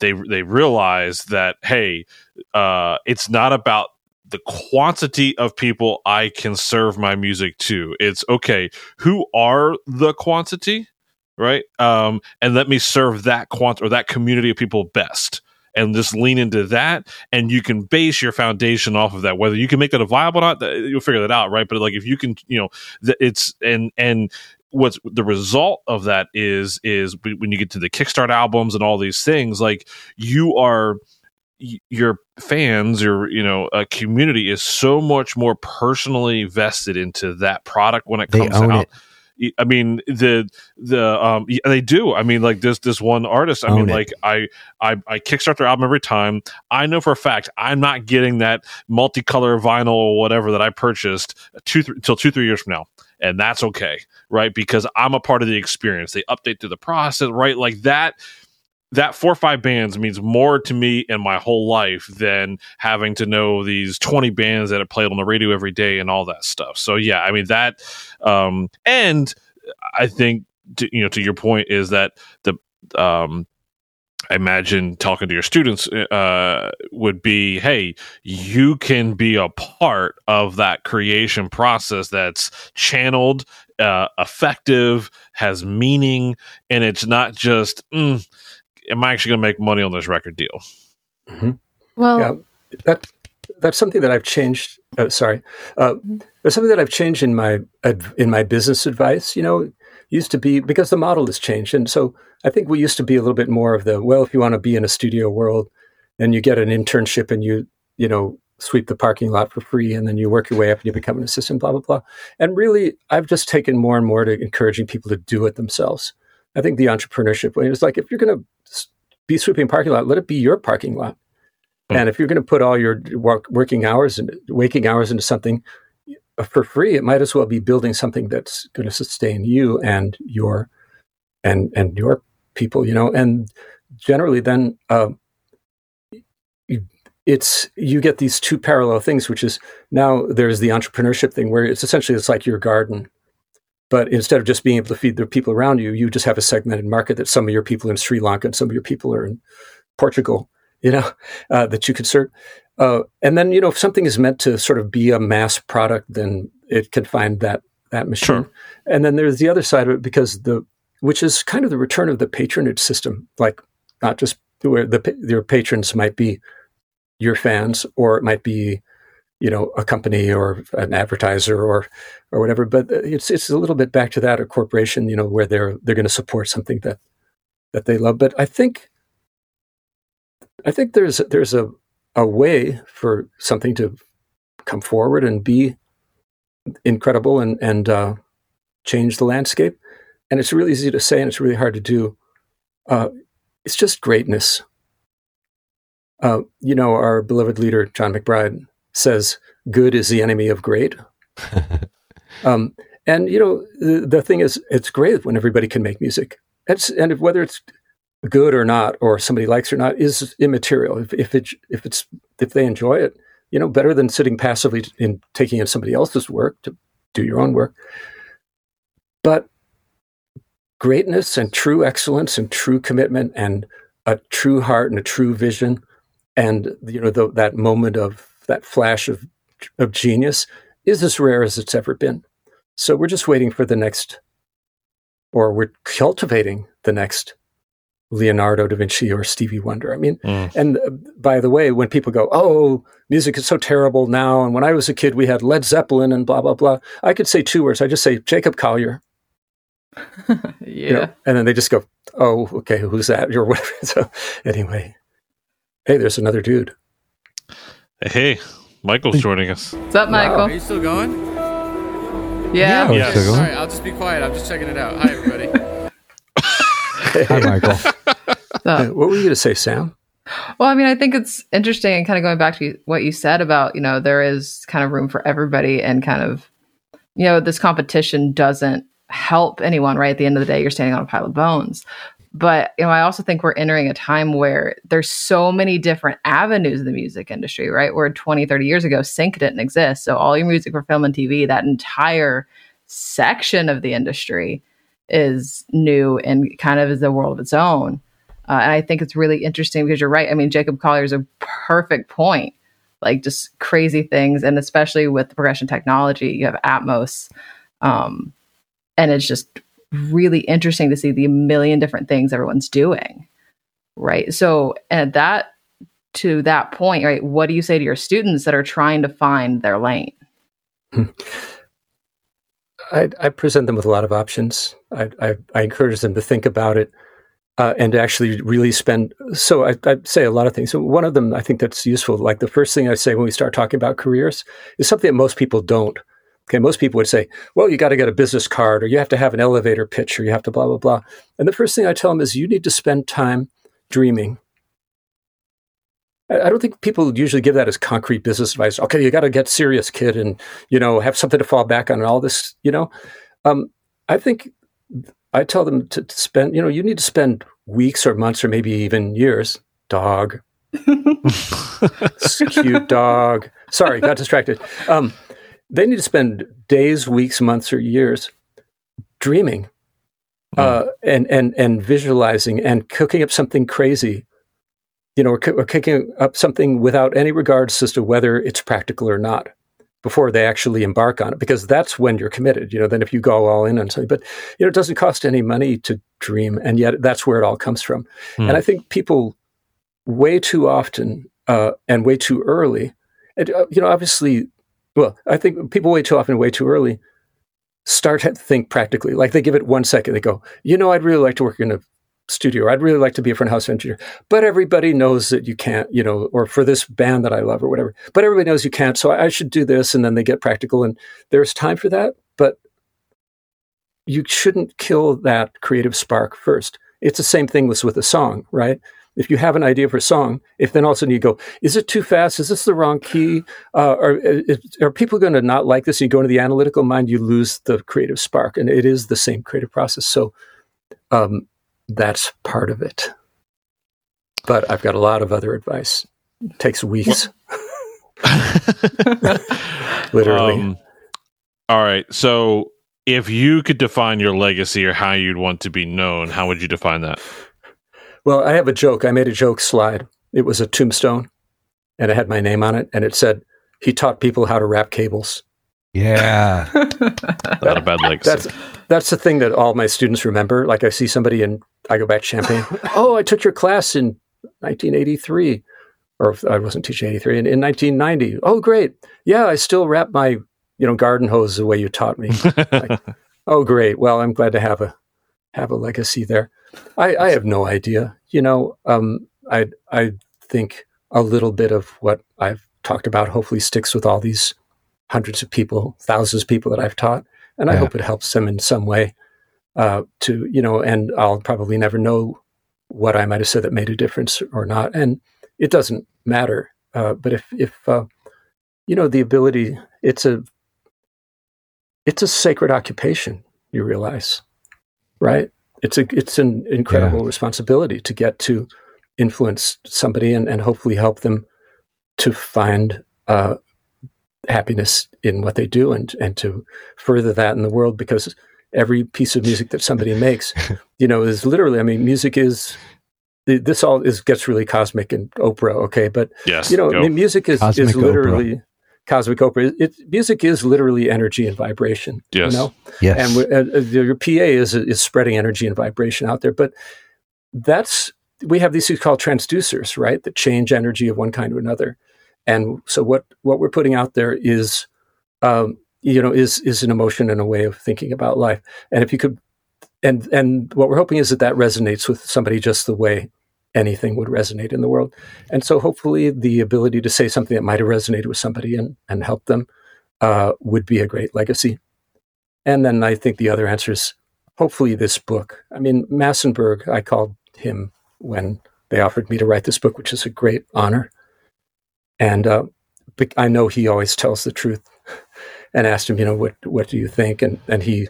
they they realize that hey, uh, it's not about the quantity of people I can serve my music to. It's okay, who are the quantity, right? Um, and let me serve that quant or that community of people best. And just lean into that, and you can base your foundation off of that. Whether you can make that a viable or not, you'll figure that out, right? But like if you can, you know, it's and and what's the result of that is is when you get to the Kickstart albums and all these things, like you are your fans your you know a community is so much more personally vested into that product when it comes out it. I mean the the um they do. I mean like this this one artist. I Own mean it. like I I I kickstart their album every time. I know for a fact I'm not getting that multicolor vinyl or whatever that I purchased two th- till two three years from now, and that's okay, right? Because I'm a part of the experience. They update through the process, right? Like that that four or five bands means more to me in my whole life than having to know these 20 bands that are played on the radio every day and all that stuff. So yeah, I mean that um and I think to, you know to your point is that the um I imagine talking to your students uh, would be, hey, you can be a part of that creation process that's channeled, uh, effective, has meaning, and it's not just, mm, am I actually going to make money on this record deal? Mm-hmm. Well, yeah, that that's something that I've changed. Uh, sorry, uh, there's something that I've changed in my in my business advice. You know, used to be because the model has changed, and so I think we used to be a little bit more of the well, if you want to be in a studio world, and you get an internship, and you you know sweep the parking lot for free, and then you work your way up and you become an assistant, blah blah blah. And really, I've just taken more and more to encouraging people to do it themselves. I think the entrepreneurship way is like if you're going to be sweeping parking lot, let it be your parking lot. Mm. And if you're going to put all your work, working hours and waking hours into something uh, for free, it might as well be building something that's going to sustain you and your and and your people. You know, and generally, then uh, it's you get these two parallel things, which is now there's the entrepreneurship thing where it's essentially it's like your garden but instead of just being able to feed the people around you, you just have a segmented market that some of your people are in Sri Lanka and some of your people are in Portugal, you know, uh, that you could serve. Uh, and then, you know, if something is meant to sort of be a mass product, then it can find that that machine. Sure. And then there's the other side of it because the which is kind of the return of the patronage system, like not just where the your patrons might be your fans or it might be you know a company or an advertiser or or whatever but it's it's a little bit back to that a corporation you know where they're they're going to support something that that they love. But i think i think there's there's a a way for something to come forward and be incredible and and uh, change the landscape. And it's really easy to say and it's really hard to do. Uh, it's just greatness. Uh, you know our beloved leader john mcbride says good is the enemy of great. um, and you know, the, the, thing is, it's great when everybody can make music. It's, and if, whether it's good or not, or somebody likes or not, is immaterial. If, if it if it's if they enjoy it, you know, better than sitting passively in taking in somebody else's work to do your own work. But greatness and true excellence and true commitment and a true heart and a true vision and you know the, that moment of that flash of, of genius is as rare as it's ever been. So we're just waiting for the next, or we're cultivating the next Leonardo da Vinci or Stevie Wonder. I mean, mm. and uh, by the way, when people go, "Oh, music is so terrible now," and when I was a kid, we had Led Zeppelin and blah blah blah, I could say two words. I just say Jacob Collier. yeah, you know, and then they just go, "Oh, okay, who's that?" or whatever. So anyway, hey, there's another dude. Hey, Michael's joining us. What's up, Michael? Wow. Are you still going? Yeah. yeah yes. All right, I'll just be quiet. I'm just checking it out. Hi, everybody. Hi, Michael. So, what were you going to say, Sam? Well, I mean, I think it's interesting and kind of going back to what you said about, you know, there is kind of room for everybody and kind of, you know, this competition doesn't help anyone, right? At the end of the day, you're standing on a pile of bones. But you know i also think we're entering a time where there's so many different avenues in the music industry right? Where 20 30 years ago sync didn't exist. So all your music for film and tv that entire section of the industry is new and kind of is a world of its own. Uh, and i think it's really interesting because you're right. I mean jacob collier is a perfect point like just crazy things. And especially with the progression technology you have atmos um, and it's just really interesting to see the million different things everyone's doing right so at that to that point right what do you say to your students that are trying to find their lane I, I present them with a lot of options I, I, I encourage them to think about it uh, and actually really spend. So I, I, say a lot of things. So one of them I think that's useful. Like the first thing I say when we start talking about careers is something that most people don't. Okay, most people would say, well, you got to get a business card or you have to have an elevator pitch or you have to blah, blah, blah. And the first thing I tell them is you need to spend time dreaming. I don't think people usually give that as concrete business advice. Okay, you got to get serious, kid, and you know have something to fall back on and all this. You know, um, I think I tell them to, to, spend. You know, you need to spend weeks or months or maybe even years. Dog, cute dog. Sorry, got distracted. Um, they need to spend days, weeks, months, or years dreaming mm. uh, and and and visualizing and cooking up something crazy. You know, or, or cooking up something without any regards as to whether it's practical or not before they actually embark on it, because that's when you're committed. You know, then if you go all in on something, but you know, it doesn't cost any money to dream, and yet that's where it all comes from. Mm. And I think people way too often uh, and way too early, and uh, you know, obviously well, I think people way too often, way too early, start to think practically. Like they give it one second, they go, you know, I'd really like to work in a studio, I'd really like to be a front house engineer, but everybody knows that you can't, you know, or for this band that I love or whatever, but everybody knows you can't, so I should do this. And then they get practical, and there's time for that, but you shouldn't kill that creative spark first. It's the same thing with, with a song, right? If you have an idea for a song, if then all of a sudden you go, is it too fast? Is this the wrong key? Uh, are, are people going to not like this? You go into the analytical mind, you lose the creative spark. And it is the same creative process. So um, that's part of it. But I've got a lot of other advice. It takes weeks. Literally. Um, all right. So if you could define your legacy or how you'd want to be known, how would you define that? Well, I have a joke. I made a joke slide. It was a tombstone, and it had my name on it, and it said, "He taught people how to wrap cables." Yeah, not a bad legacy. That's that's the thing that all my students remember. Like I see somebody and I go back to Champaign. oh, I took your class in 1983, or I wasn't teaching 83 in, in 1990. Oh, great. Yeah, I still wrap my you know garden hose the way you taught me. like, oh, great. Well, I'm glad to have a have a legacy there. I, I have no idea. You know, um, I I think a little bit of what I've talked about hopefully sticks with all these hundreds of people, thousands of people that I've taught, and I hope it helps them in some way. Uh, to you know, and I'll probably never know what I might have said that made a difference or not, and it doesn't matter. Uh, but if if uh, you know the ability, it's a it's a sacred occupation. You realize, right? It's a it's an incredible yeah. responsibility to get to influence somebody and, and hopefully help them to find uh, happiness in what they do and and to further that in the world because every piece of music that somebody makes you know is literally i mean music is this all is gets really cosmic and oprah okay? But yes you know I mean, music is cosmic is literally Oprah cosmic Oprah. It, music is literally energy and vibration. Yes. You know? Yes. And uh, your PA is is spreading energy and vibration out there, but that's we have these things called transducers, right? That change energy of one kind to another. And so what what we're putting out there is, um, you know, is is an emotion and a way of thinking about life. And if you could, and and what we're hoping is that that resonates with somebody just the way anything would resonate in the world. And so hopefully the ability to say something that might have resonated with somebody and, and help them uh, would be a great legacy. And then I think the other answer is hopefully this book. I mean, Massenburg, I called him when they offered me to write this book, which is a great honor. And uh, I know he always tells the truth and asked him, you know, what, what do you think? And, and he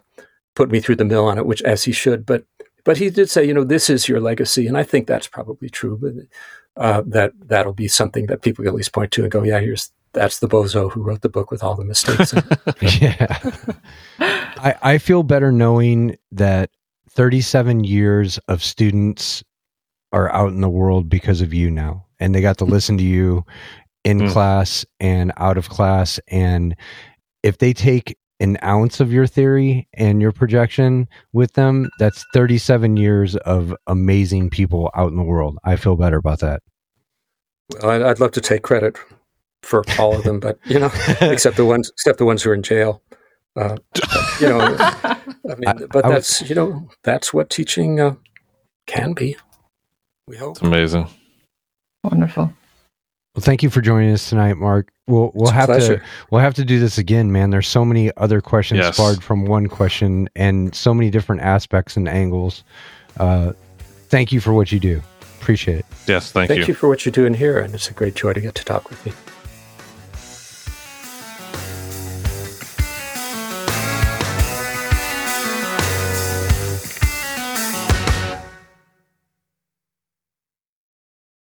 put me through the mill on it, which as he should. But but he did say, you know, this is your legacy, and I think that's probably true. But uh, that that'll be something that people can at least point to and go, yeah, here's that's the bozo who wrote the book with all the mistakes. yeah, I, I feel better knowing that 37 years of students are out in the world because of you now, and they got to listen to you in mm. class and out of class, and if they take an ounce of your theory and your projection with them, that's 37 years of amazing people out in the world. I feel better about that. I'd love to take credit for all of them, but you know, except the ones, except the ones who are in jail. Uh, but, you know, I mean, I, but I that's was, you know, that's what teaching uh, can be. We hope. It's amazing. Wonderful. Well, thank you for joining us tonight, Mark. We'll we'll have to we'll have to do this again, man. There's so many other questions yes. sparred from one question, and so many different aspects and angles. Uh, thank you for what you do. Appreciate it. Yes, thank, thank you. Thank you for what you're doing here, and it's a great joy to get to talk with you.